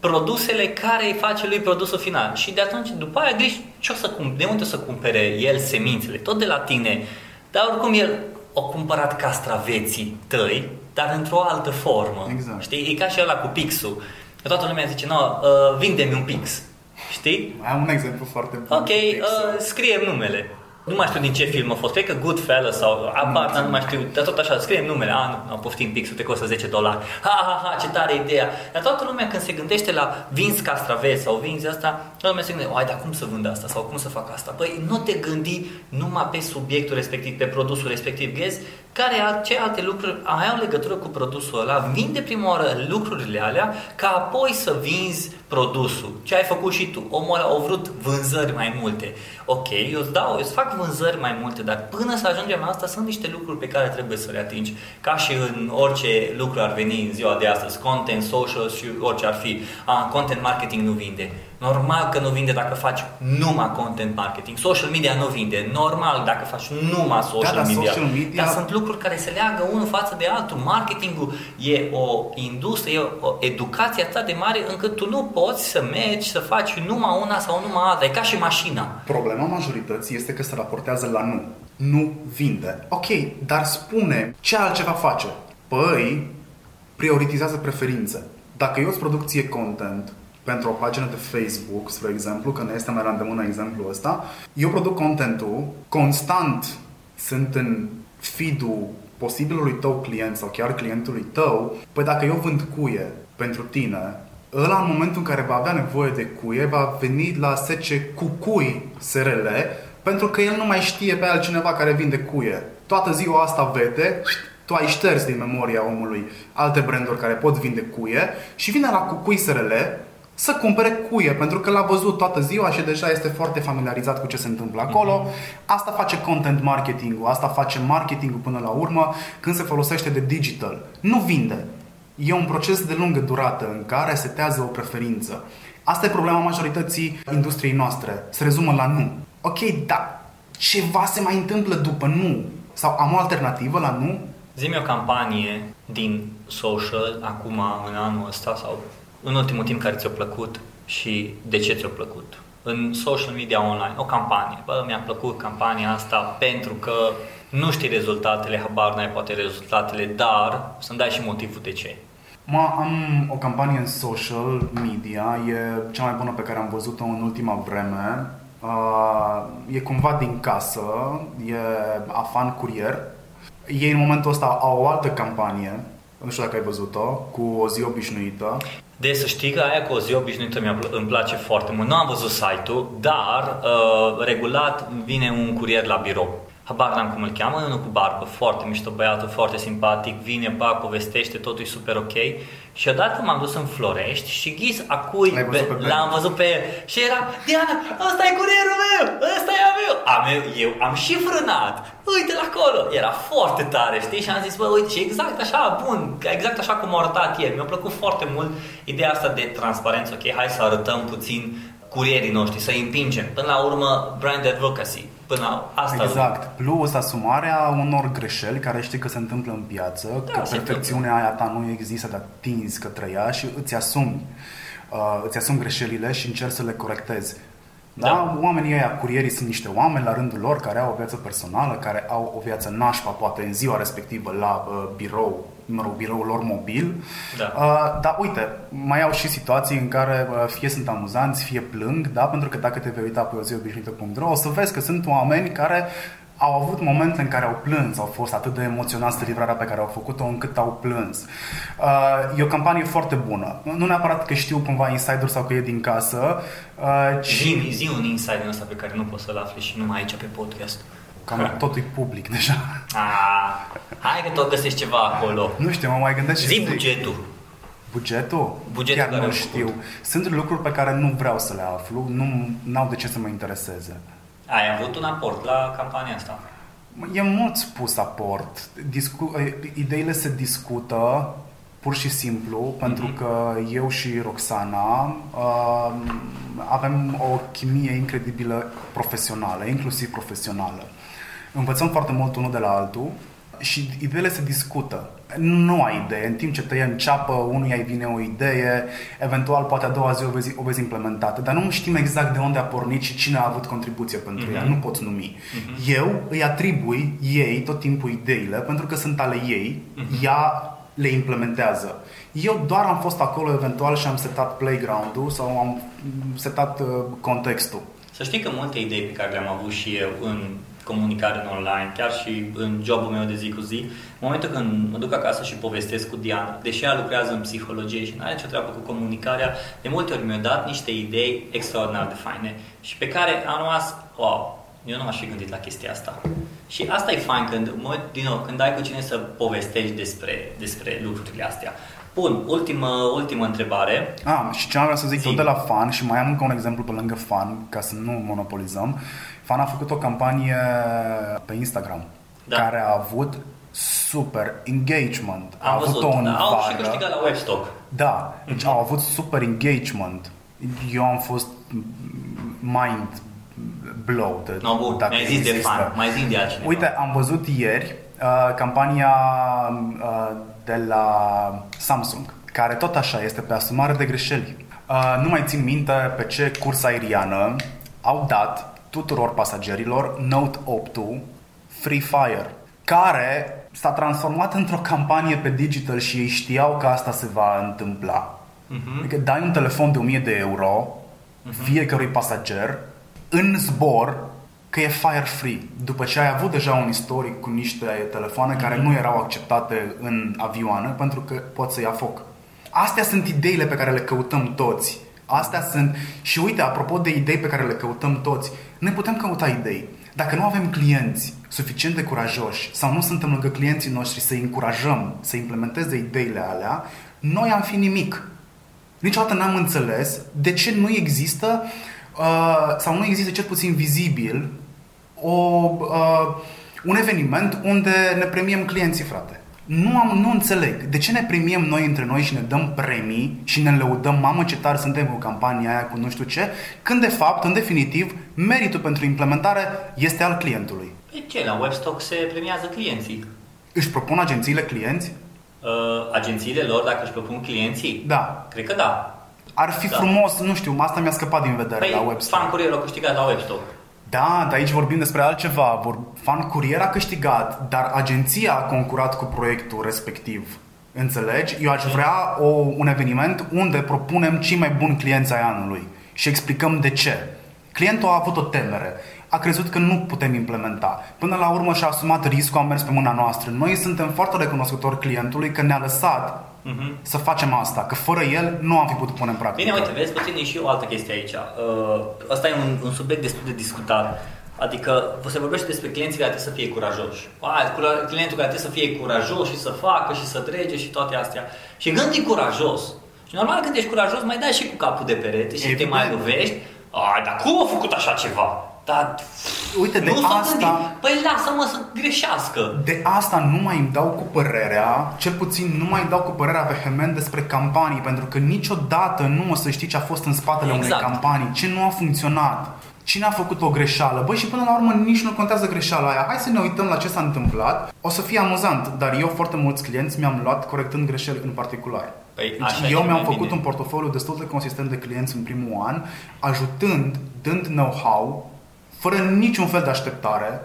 produsele care îi face lui produsul final. Și de atunci, după aia, griji ce o să cum, de unde o să cumpere el semințele. Tot de la tine. Dar oricum el a cumpărat castraveții tăi dar într-o altă formă. Exact. Știi? E ca și ăla cu pixul. Toată lumea zice, no, uh, vinde-mi un pix. Știi? Am un exemplu foarte bun. Ok, uh, scrie numele. Nu mai știu din ce film a fost, cred că Goodfellas sau apar, nu, nu mai știu, dar tot așa, scriem numele, a, nu, nu poftim pixul, te costă 10 dolari. Ha, ha, ha, ce tare ideea. Dar toată lumea când se gândește la vinzi castraveți sau vinzi asta, toată lumea se gândește, ai, dar cum să vând asta sau cum să fac asta? Păi nu te gândi numai pe subiectul respectiv, pe produsul respectiv, ghez, care ce alte lucruri au legătură cu produsul ăla, vinde prima oară lucrurile alea, ca apoi să vinzi produsul. Ce ai făcut și tu? Omul ăla a vrut vânzări mai multe. Ok, eu îți dau, eu îți fac vânzări mai multe, dar până să ajungem la asta sunt niște lucruri pe care trebuie să le atingi. Ca și în orice lucru ar veni în ziua de astăzi, content, social și orice ar fi. Ah, content marketing nu vinde Normal că nu vinde dacă faci numai content marketing. Social media nu vinde. Normal dacă faci numai social da, media. Social media. Dar sunt lucruri care se leagă unul față de altul. Marketingul e o industrie, e o educație atât de mare încât tu nu poți să mergi să faci numai una sau numai alta. E ca și mașina. Problema majorității este că se raportează la nu. Nu vinde. Ok, dar spune ce altceva face. Păi, prioritizează preferințe. Dacă eu îți produc ție content pentru o pagină de Facebook, spre exemplu, că ne este mai la îndemână exemplul ăsta, eu produc contentul, constant sunt în feed-ul posibilului tău client sau chiar clientului tău, păi dacă eu vând cuie pentru tine, ăla în momentul în care va avea nevoie de cuie, va veni la sece cu cui SRL, pentru că el nu mai știe pe altcineva care vinde cuie. Toată ziua asta vede, tu ai șters din memoria omului alte branduri care pot vinde cuie și vine la cucui SRL să cumpere cuie, pentru că l-a văzut toată ziua și deja este foarte familiarizat cu ce se întâmplă acolo. Mhm. Asta face content marketing asta face marketing până la urmă când se folosește de digital. Nu vinde. E un proces de lungă durată în care setează o preferință. Asta e problema majorității industriei noastre. Se rezumă la nu. Ok, da, ceva se mai întâmplă după nu. Sau am o alternativă la nu? Zi-mi o campanie din social acum, în anul ăsta sau în ultimul timp care ți-a plăcut și de ce ți-a plăcut? În social media online, o campanie. Bă, mi-a plăcut campania asta pentru că nu știi rezultatele, habar n-ai poate rezultatele, dar să-mi dai și motivul de ce. Mă, am o campanie în social media, e cea mai bună pe care am văzut-o în ultima vreme. Uh, e cumva din casă, e Afan Curier. Ei în momentul ăsta au o altă campanie, nu știu dacă ai văzut-o, cu o zi obișnuită. De să știi că aia cu o zi obișnuită mi îmi place foarte mult. Nu am văzut site-ul, dar uh, regulat vine un curier la birou. Habar n-am cum îl cheamă, unul cu barbă, foarte mișto băiatul, foarte simpatic, vine, ba, povestește, totul e super ok. Și odată m-am dus în Florești și ghis a cui l-am văzut pe el și era Diana, ăsta e curierul meu, ăsta e a meu. Am, eu am și frânat, uite la acolo, era foarte tare, știi? Și am zis, bă, uite, și exact așa, bun, exact așa cum a arătat el. Mi-a plăcut foarte mult ideea asta de transparență, ok, hai să arătăm puțin curierii noștri, să îi împingem. Până la urmă, brand advocacy. Până asta exact. Plus asumarea unor greșeli care știi că se întâmplă în piață, da, că perfecțiunea aia ta nu există, dar tinzi către ea și îți asumi, uh, îți asumi greșelile și încerci să le corectezi. Da? da? Oamenii ăia, curierii, sunt niște oameni la rândul lor care au o viață personală, care au o viață nașpa, poate în ziua respectivă la uh, birou, mă rog, biroul lor mobil. Da. Uh, dar uite, mai au și situații în care uh, fie sunt amuzanți, fie plâng, da? pentru că dacă te vei uita pe o zi obișnuită.ro o să vezi că sunt oameni care au avut momente în care au plâns, au fost atât de emoționați de livrarea pe care au făcut-o încât au plâns. Uh, e o campanie foarte bună. Nu neapărat că știu cumva insider sau că e din casă, uh, ci... Zi, zi un insider ăsta pe care nu poți să-l afli și numai aici pe podcast. Cam totul e public deja. Ah, hai că tot găsești ceva acolo. Nu știu, mă mai gândesc Zi bugetul. Bugetul? Bugetul Chiar nu știu. Făcut. Sunt lucruri pe care nu vreau să le aflu, nu au de ce să mă intereseze. Ai avut un aport la campania asta? E mult spus aport. Discu- ideile se discută pur și simplu mm-hmm. pentru că eu și Roxana uh, avem o chimie incredibilă profesională, inclusiv profesională. Învățăm foarte mult unul de la altul și ideile se discută. Nu ai idee. În timp ce tăie în ceapă, unuia îi vine o idee, eventual poate a doua zi o vezi, o vezi implementată, dar nu știm exact de unde a pornit și cine a avut contribuție pentru mm-hmm. ea. Nu poți numi. Mm-hmm. Eu îi atribui ei tot timpul ideile pentru că sunt ale ei, mm-hmm. ea le implementează. Eu doar am fost acolo eventual și am setat playground-ul sau am setat uh, contextul. Să știi că multe idei pe care le-am avut și eu în comunicare în online, chiar și în jobul meu de zi cu zi, în momentul când mă duc acasă și povestesc cu Diana, deși ea lucrează în psihologie și nu are nicio treabă cu comunicarea, de multe ori mi-a dat niște idei extraordinar de faine și pe care am rămas, wow, eu nu m-aș fi gândit la chestia asta. Și asta e fain când, mă, din nou, când ai cu cine să povestești despre, despre lucrurile astea. Bun, ultimă, ultimă întrebare. Ah, și ce am vrea să zic, Zi. tot de la fan și mai am încă un exemplu pe lângă fan, ca să nu monopolizăm. Fan a făcut o campanie pe Instagram da. care a avut super engagement. Am a avut văzut, o da, au și câștigat la Webstock. Da, deci mm-hmm. au avut super engagement. Eu am fost mind blowed. No, bun, dacă mai zis de fan, mai zi de altcineva. Uite, am văzut ieri uh, campania uh, de la Samsung, care tot așa este pe asumare de greșeli. Uh, nu mai țin minte pe ce curs aeriană au dat tuturor pasagerilor Note 8 Free Fire, care s-a transformat într-o campanie pe digital și ei știau că asta se va întâmpla. Uh-huh. Adică dai un telefon de 1000 de euro uh-huh. fiecărui pasager în zbor că e fire free. După ce ai avut deja un istoric cu niște telefoane uh-huh. care mhm. nu erau acceptate în avioane pentru că pot să ia foc. Astea sunt ideile pe care le căutăm toți. Astea sunt... Și uite, apropo de idei pe care le căutăm toți, ne putem căuta idei. Dacă nu avem clienți suficient de curajoși sau nu suntem lângă clienții noștri să-i încurajăm să implementeze ideile alea, noi am fi nimic. Niciodată n-am înțeles de ce nu există uh, sau nu există cel puțin vizibil o, uh, un eveniment unde ne premiem clienții, frate nu, am, nu înțeleg. De ce ne premiem noi între noi și ne dăm premii și ne lăudăm, mamă ce tare suntem cu campania aia, cu nu știu ce, când de fapt, în definitiv, meritul pentru implementare este al clientului. Pe ce? La Webstock se premiază clienții. Își propun agențiile clienți? Uh, agențiile lor, dacă își propun clienții? Da. Cred că da. Ar fi da. frumos, nu știu, asta mi-a scăpat din vedere păi, la Webstock. Fan Courier a câștigat la Webstock. Da, dar aici vorbim despre altceva. Fan Courier a câștigat, dar agenția a concurat cu proiectul respectiv. Înțelegi? Eu aș vrea o, un eveniment unde propunem cei mai buni clienți ai anului și explicăm de ce. Clientul a avut o temere. A crezut că nu putem implementa. Până la urmă și-a asumat riscul, a mers pe mâna noastră. Noi suntem foarte recunoscători clientului că ne-a lăsat uh-huh. să facem asta, că fără el nu am fi putut pune în practică. Bine, uite, vezi puțin și o altă chestie aici. Uh, asta e un, un subiect destul de discutat. Adică se vorbește despre clienții care trebuie să fie curajoși. A, clientul care trebuie să fie curajos și să facă și să trece și toate astea. Și când e curajos, și normal când ești curajos mai dai și cu capul de perete și Evident. te mai lovești. Ai, dar cum a făcut așa ceva? Dar Uite, de asta... Păi lasă-mă să greșească. De asta nu mai îmi dau cu părerea, cel puțin nu mai dau cu părerea vehement despre campanii, pentru că niciodată nu o să știi ce a fost în spatele exact. unei campanii, ce nu a funcționat. Cine a făcut o greșeală? Băi, și până la urmă nici nu contează greșeala aia. Hai să ne uităm la ce s-a întâmplat. O să fie amuzant, dar eu foarte mulți clienți mi-am luat corectând greșeli în particular. Păi, deci așa eu e mi-am mai făcut bine. un portofoliu destul de consistent de clienți în primul an, ajutând, dând know-how, fără niciun fel de așteptare.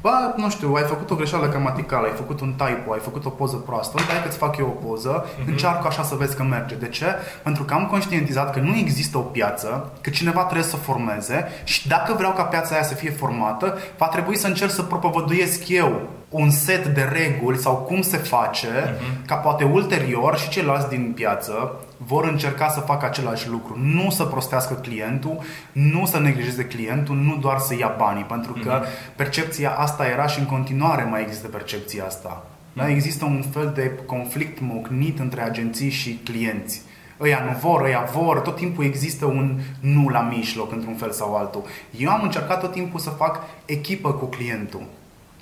Bă, nu știu, ai făcut o greșeală gramaticală, ai făcut un typo, ai făcut o poză proastă, uite, hai că-ți fac eu o poză, Mhm. încearcă așa să vezi că merge. De ce? Pentru că am conștientizat că nu există o piață, că cineva trebuie să formeze și dacă vreau ca piața aia să fie formată, va trebui să încerc să propovăduiesc eu un set de reguli sau cum se face, Mhm. ca poate ulterior și ceilalți din piață vor încerca să facă același lucru. Nu să prostească clientul, nu să neglijeze clientul, nu doar să ia banii, pentru că percepția asta era și în continuare mai există percepția asta. Da? Există un fel de conflict mocnit între agenții și clienți. Ăia nu vor, ăia vor, tot timpul există un nu la mijloc într-un fel sau altul. Eu am încercat tot timpul să fac echipă cu clientul,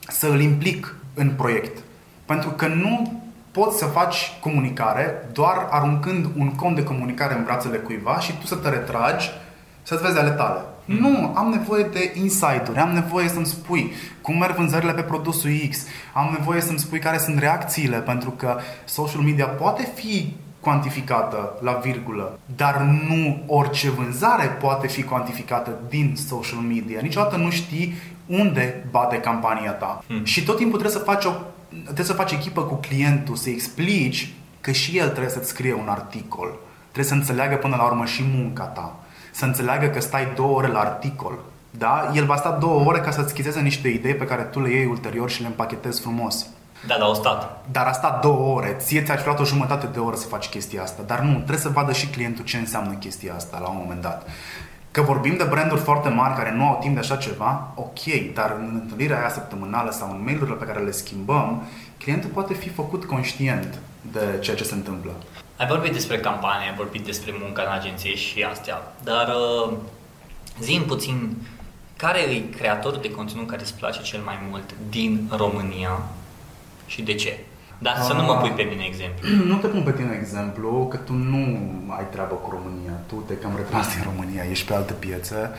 să îl implic în proiect. Pentru că nu poți să faci comunicare doar aruncând un cont de comunicare în brațele cuiva și tu să te retragi să-ți vezi ale tale. Nu, am nevoie de insight-uri, am nevoie să-mi spui cum merg vânzările pe produsul X, am nevoie să-mi spui care sunt reacțiile, pentru că social media poate fi cuantificată la virgulă, dar nu orice vânzare poate fi cuantificată din social media. Niciodată nu știi unde bate campania ta. Hmm. Și tot timpul trebuie să faci o trebuie să faci echipă cu clientul, să explici că și el trebuie să-ți scrie un articol. Trebuie să înțeleagă până la urmă și munca ta. Să înțeleagă că stai două ore la articol. Da? El va sta două ore ca să-ți schizeze niște idei pe care tu le iei ulterior și le împachetezi frumos. Da, dar o stat. Dar a stat două ore. Ție ți-ar fi luat o jumătate de oră să faci chestia asta. Dar nu, trebuie să vadă și clientul ce înseamnă chestia asta la un moment dat. Că vorbim de branduri foarte mari care nu au timp de așa ceva, ok, dar în întâlnirea aia săptămânală sau în mail-urile pe care le schimbăm, clientul poate fi făcut conștient de ceea ce se întâmplă. Ai vorbit despre campanie, ai vorbit despre munca în agenție și astea, dar uh, zi puțin care e creatorul de conținut care îți place cel mai mult din România și de ce? Dar să nu mă pui pe mine exemplu. Nu te pun pe tine exemplu, că tu nu ai treabă cu România. Tu te cam retras din România, ești pe alte piețe.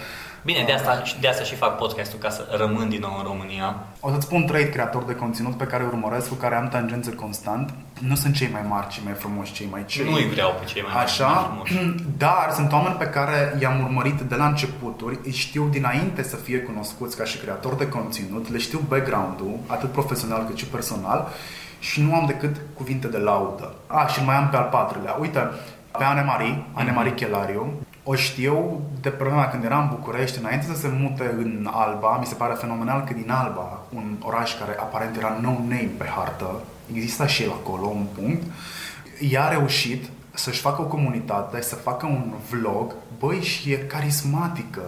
Bine, de asta, de asta și fac podcastul, ca să rămân din nou în România. O să-ți spun trei creatori de conținut pe care îi urmăresc, cu care am tangență constant. Nu sunt cei mai mari, cei mai frumoși, cei mai cei. Nu-i vreau pe cei mai mari, Așa, mai frumoși. dar sunt oameni pe care i-am urmărit de la începuturi, îi știu dinainte să fie cunoscuți ca și creator de conținut, le știu background-ul, atât profesional cât și personal, și nu am decât cuvinte de laudă. A, și mai am pe al patrulea. Uite, pe Anemarie, Anemarie Chelariu, o știu de pe vremea când eram în București, înainte să se mute în Alba, mi se pare fenomenal că din Alba, un oraș care aparent era no-name pe hartă, exista și el acolo, un punct, ea a reușit să-și facă o comunitate, să facă un vlog, băi, și e carismatică,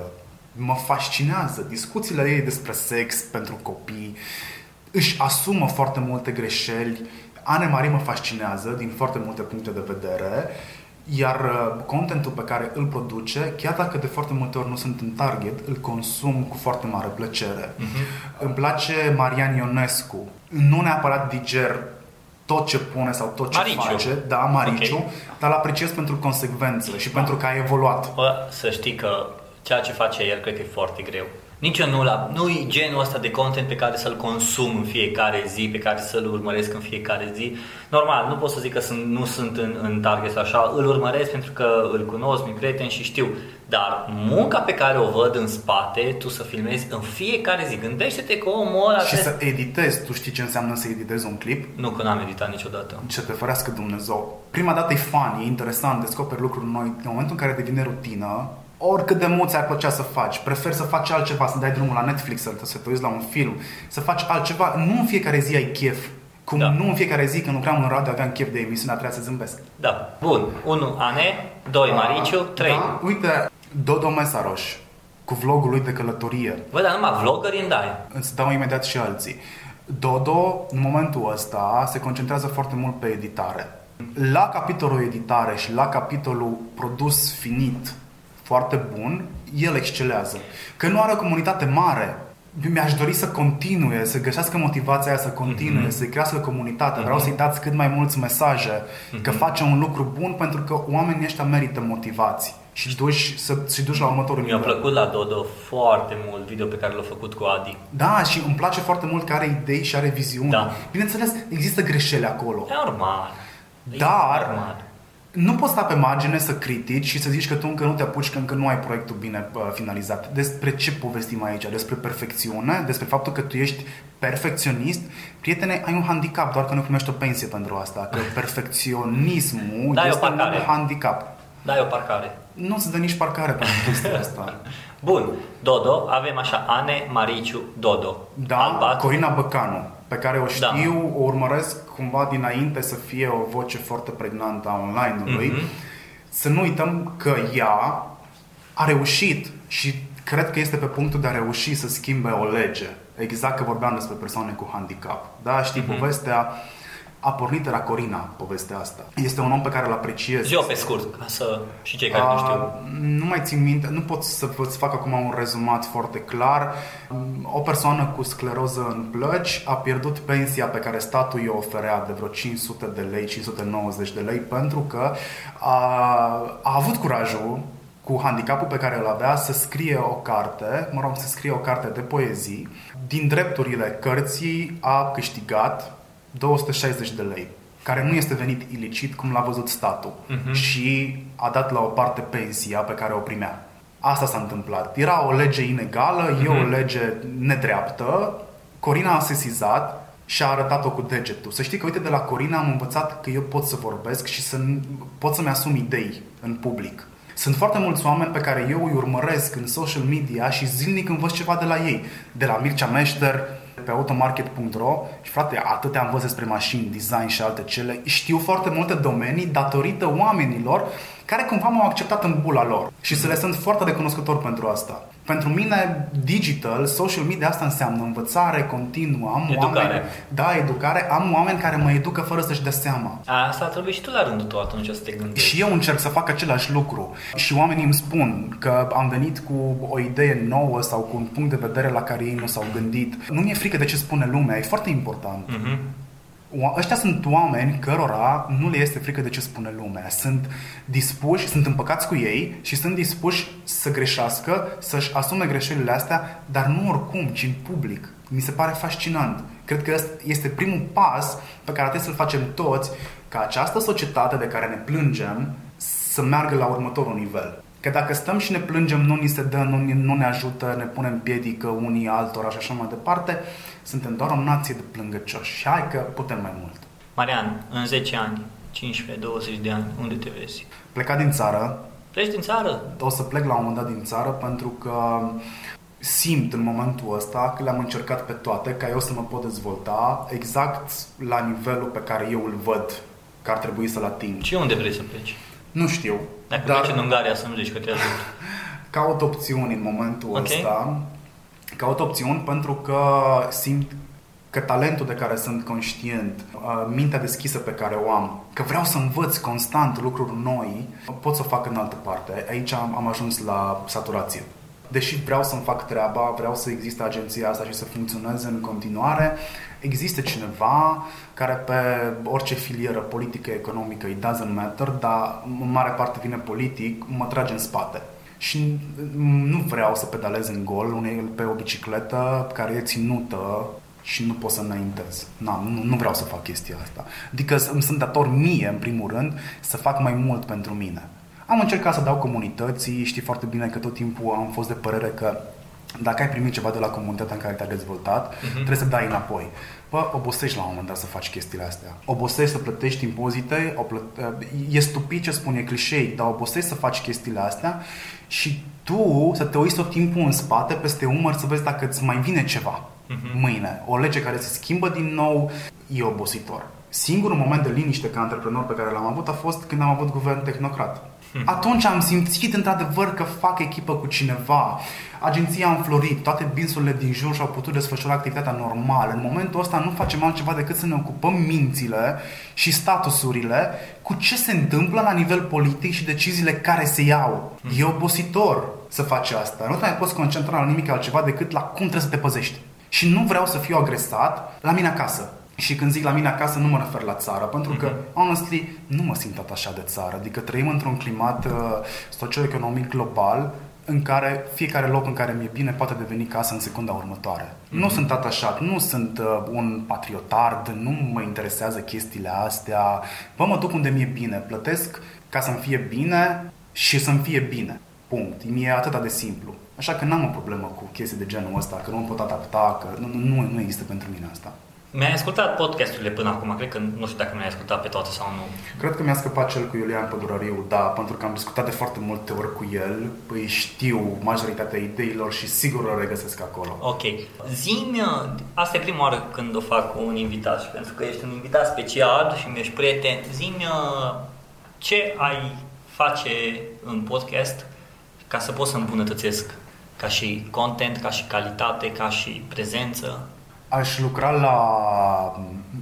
mă fascinează. Discuțiile ei despre sex pentru copii, își asumă foarte multe greșeli. Anne Marie mă fascinează din foarte multe puncte de vedere, iar uh, contentul pe care îl produce, chiar dacă de foarte multe ori nu sunt în target, îl consum cu foarte mare plăcere. Uh-huh. Îmi place Marian Ionescu. Nu neapărat diger tot ce pune sau tot ce Mariciu. face, da, Mariciu, Ok. dar îl apreciez pentru consecvență și pentru că a evoluat. Bă, să știi că ceea ce face el cred că e foarte greu. Nici eu nu la, nu e genul ăsta de content pe care să-l consum în fiecare zi, pe care să-l urmăresc în fiecare zi. Normal, nu pot să zic că sunt, nu sunt în, în target sau așa, îl urmăresc pentru că îl cunosc, mi prieten și știu. Dar munca pe care o văd în spate, tu să filmezi în fiecare zi, gândește-te că omul ăla... Și trebuie- să editezi, tu știi ce înseamnă să editezi un clip? Nu, că n-am editat niciodată. Ce te ferească Dumnezeu. Prima dată e fun, e interesant, descoperi lucruri noi. În momentul în care devine rutină, oricât de mult ți-ar plăcea să faci, prefer să faci altceva, să dai drumul la Netflix, să te, să te uiți la un film, să faci altceva. Nu în fiecare zi ai chef. Cum Da. nu în fiecare zi când lucram în radio aveam chef de emisiunea, trebuia să zâmbesc. Da. Bun. 1. Ane. 2. Mariciu. 3. Da? Uite, Dodo Mesaroș, cu vlogul lui de călătorie. Bă, dar numai vloggeri îmi dai. Îți dau imediat și alții. Dodo, în momentul ăsta, se concentrează foarte mult pe editare. La capitolul editare și la capitolul produs finit foarte bun, el excelează. Că nu are o comunitate mare. Mi-aș dori să continue, să găsească motivația aia să continue, să-i crească comunitatea. Vreau să-i dați cât mai mulți mesaje că face un lucru bun pentru că oamenii ăștia merită motivați și duși, să, și duși la următorul Mi-a nivel. plăcut la Dodo foarte mult video pe care l-a făcut cu Adi. Da, și îmi place foarte mult că are idei și are viziune. Da. Bineînțeles, există greșeli acolo. E normal. E Dar normal. Nu poți sta pe margine să critici și să zici că tu încă nu te apuci, că încă nu ai proiectul bine uh, finalizat. Despre ce povestim aici? Despre perfecțiune? Despre faptul că tu ești perfecționist? Prietene, ai un handicap, doar că nu primești o pensie pentru asta. Că perfecționismul Dai o este un parcare. handicap. Dai o parcare. Nu se dă nici parcare pentru chestia asta. Bun, Dodo, avem așa Ane Mariciu Dodo. Da, Albat. Corina Băcanu, pe care o Da. știu, o urmăresc cumva dinainte să fie o voce foarte pregnantă a online-ului. Mhm. Să nu uităm că ea a reușit și cred că este pe punctul de a reuși să schimbe o lege. Exact că vorbeam despre persoane cu handicap. Da, știi, Mhm. povestea a pornit de la Corina, povestea asta. Este un om pe care îl apreciez. Zi-o pe scurt, ca să și cei care nu știu. A, nu mai țin minte, nu pot să vă fac acum un rezumat foarte clar. O persoană cu scleroză în plăci a pierdut pensia pe care statul i-o oferea de vreo 500 de lei, 590 de lei, pentru că a, a avut curajul cu handicapul pe care îl avea să scrie o carte, mă rog, să scrie o carte de poezii. Din drepturile cărții a câștigat 260 de lei care nu este venit ilicit cum l-a văzut statul Mhm. și a dat la o parte pensia pe care o primea. Asta s-a întâmplat. Era o lege inegală, e o Mhm. lege nedreaptă. Corina a sesizat și a arătat-o cu degetul. Să știi că, uite, de la Corina am învățat că eu pot să vorbesc și să pot să-mi asum idei în public. Sunt foarte mulți oameni pe care eu îi urmăresc în social media și zilnic învăț ceva de la ei. De la Mircea Meșter, pe automarket.ro și frate, atâtea învăț despre mașini, design și alte cele. Știu foarte multe domenii datorită oamenilor care cumva m-au acceptat în bula lor și să le sunt foarte recunoscător pentru asta. Pentru mine, digital, social media asta înseamnă învățare continuă. Am Educare. oameni, da, educare. Am oameni care mă educă fără să-și dea seama. Asta trebuie și tu la rândul tău atunci să te gândești. Și eu încerc să fac același lucru. Și oamenii îmi spun că am venit cu o idee nouă sau cu un punct de vedere la care ei nu s-au gândit. Nu mi-e frică de ce spune lumea, e foarte important. Mhm. O- Ăștia sunt oameni cărora nu le este frică de ce spune lumea. Sunt dispuși, sunt împăcați cu ei și sunt dispuși să greșească, să-și asume greșelile astea, dar nu oricum, ci în public. Mi se pare fascinant. Cred că ăsta este primul pas pe care trebuie să-l facem toți ca această societate de care ne plângem să meargă la următorul nivel. Că dacă stăm și ne plângem, nu ni se dă, nu, ni- nu ne ajută, ne punem piedică unii altora și așa mai departe, suntem doar o nație de plângăcioși. Și hai că putem mai mult. Marian, în 10 ani, 15-20 de ani, unde te vezi? Plecat din țară, Pleci din țară? o să plec la un moment dat din țară pentru că simt în momentul ăsta că le-am încercat pe toate ca eu să mă pot dezvolta exact la nivelul pe care eu îl văd că ar trebui să-l ating. Și unde vrei să pleci? Nu știu, Dacă dar pleci în Ungaria să-mi zici că te ajut. caut opțiuni în momentul Ok. ăsta. Caut opțiuni pentru că simt că talentul de care sunt conștient, uh, mintea deschisă pe care o am, că vreau să învăț constant lucruri noi, pot să o fac în altă parte. Aici am, am ajuns la saturație. Deși vreau să-mi fac treaba, vreau să existe agenția asta și să funcționeze în continuare, există cineva care pe orice filieră politică, economică, it doesn't matter, dar în mare parte vine politic, mă trage în spate. Și nu vreau să pedalez în gol unei, pe o bicicletă care e ținută și nu pot să înaintez. Na, nu, nu vreau să fac chestia asta. Adică îmi sunt dator mie, în primul rând, să fac mai mult pentru mine. Am încercat să dau comunității, știi foarte bine că tot timpul am fost de părere că dacă ai primit ceva de la comunitatea în care te-ai dezvoltat, uh-huh. trebuie să dai înapoi. Bă, obosești la un moment dat să faci chestiile astea. Obosești să plătești impozite, o plă- e stupid ce spune clișei, dar obosești să faci chestiile astea și tu să te uiți tot timpul în spate, peste umăr, să vezi dacă îți mai vine ceva uh-huh. mâine. O lege care se schimbă din nou e obositor. Singurul moment de liniște ca antreprenor pe care l-am avut a fost când am avut guvern tehnocrat. Atunci am simțit într-adevăr că fac echipă cu cineva. Agenția a înflorit, toate binsurile din jur și-au putut desfășura activitatea normal. În momentul ăsta nu facem altceva decât să ne ocupăm mințile și statusurile cu ce se întâmplă la nivel politic și deciziile care se iau. E obositor să faci asta. Nu te mai poți concentra la nimic altceva decât la cum trebuie să te păzești. Și nu vreau să fiu agresat la mine acasă. Și când zic la mine acasă, nu mă refer la țară, pentru că, honestly, nu mă simt tot așa de țară. Adică trăim într-un climat uh, socioeconomic global în care fiecare loc în care mi-e bine poate deveni casă în secunda următoare. Mm-hmm. Nu sunt atașat, nu sunt uh, un patriotard, nu mă interesează chestiile astea. Bă, mă duc unde mi-e bine, plătesc ca să-mi fie bine și să-mi fie bine. Punct. Mi-e atât de simplu. Așa că n-am o problemă cu chestii de genul ăsta, că nu mă pot adapta, că nu, nu, nu există pentru mine asta. Mi-ai ascultat podcasturile până acum, cred că nu știu dacă mi-ai ascultat pe toate sau nu. Cred că mi-a scăpat cel cu Iulian Pădurariu, da, pentru că am discutat de foarte multe ori cu el, păi știu majoritatea ideilor și sigur o regăsesc acolo. Ok. Zimi, asta e prima oară când o fac cu un invitat și pentru că ești un invitat special și mi-ești prieten, zimi ce ai face în podcast ca să pot să îmbunătățesc ca și content, ca și calitate, ca și prezență? Aș lucra la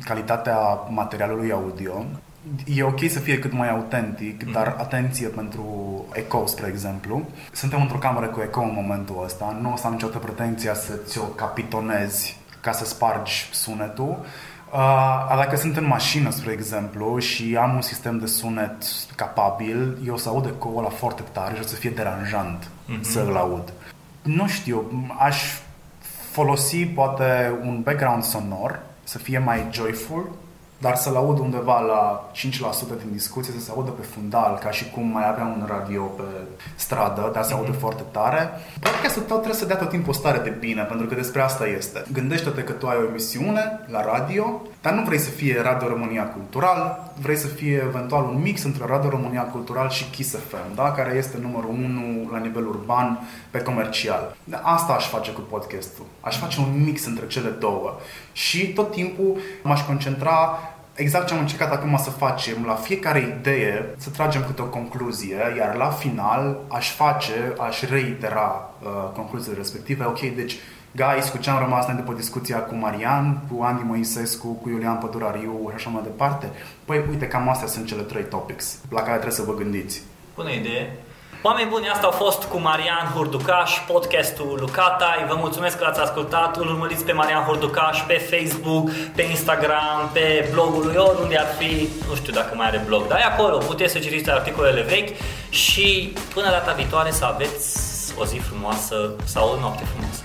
calitatea materialului audio. E ok să fie cât mai autentic, mm. dar atenție pentru eco, spre exemplu. Suntem într-o cameră cu eco în momentul ăsta. Nu o să am niciodată pretenția să ți-o capitonezi ca să spargi sunetul. Uh, dacă sunt în mașină, spre exemplu, și am un sistem de sunet capabil, eu o să aud eco la foarte tare și o să fie deranjant mm-hmm. să îl aud. Nu știu, aș folosi poate un background sonor să fie mai joyful, dar să-l aud undeva la 5% din discuție, să se audă pe fundal, ca și cum mai avea un radio pe stradă, dar se aude mm-hmm. foarte tare. Podcastul tău trebuie să dea tot timpul o stare de bine, pentru că despre asta este. Gândește-te că tu ai o emisiune la radio, dar nu vrei să fie Radio România Cultural, vrei să fie eventual un mix între Radio România Cultural și Kiss FM, da? care este numărul 1 la nivel urban pe comercial. Asta aș face cu podcastul. Aș face un mix între cele două. Și tot timpul m-aș concentra exact ce am încercat acum să facem, la fiecare idee să tragem câte o concluzie, iar la final aș face, aș reitera uh, concluziile respective. Ok, deci Guys, cu ce am rămas noi după discuția cu Marian, cu Andy Moisescu, cu Iulian Pădurariu și așa mai departe? Păi, uite, cam astea sunt cele trei topics la care trebuie să vă gândiți. Bună idee! Oameni buni, asta a fost cu Marian Hurducaș, podcastul Lucatai. Vă mulțumesc că l-ați ascultat. Îl urmăriți pe Marian Hurducaș pe Facebook, pe Instagram, pe blogul lui, oriunde ar fi. Nu știu dacă mai are blog, dar e acolo. Puteți să citiți articolele vechi și până data viitoare să aveți o zi frumoasă sau o noapte frumoasă.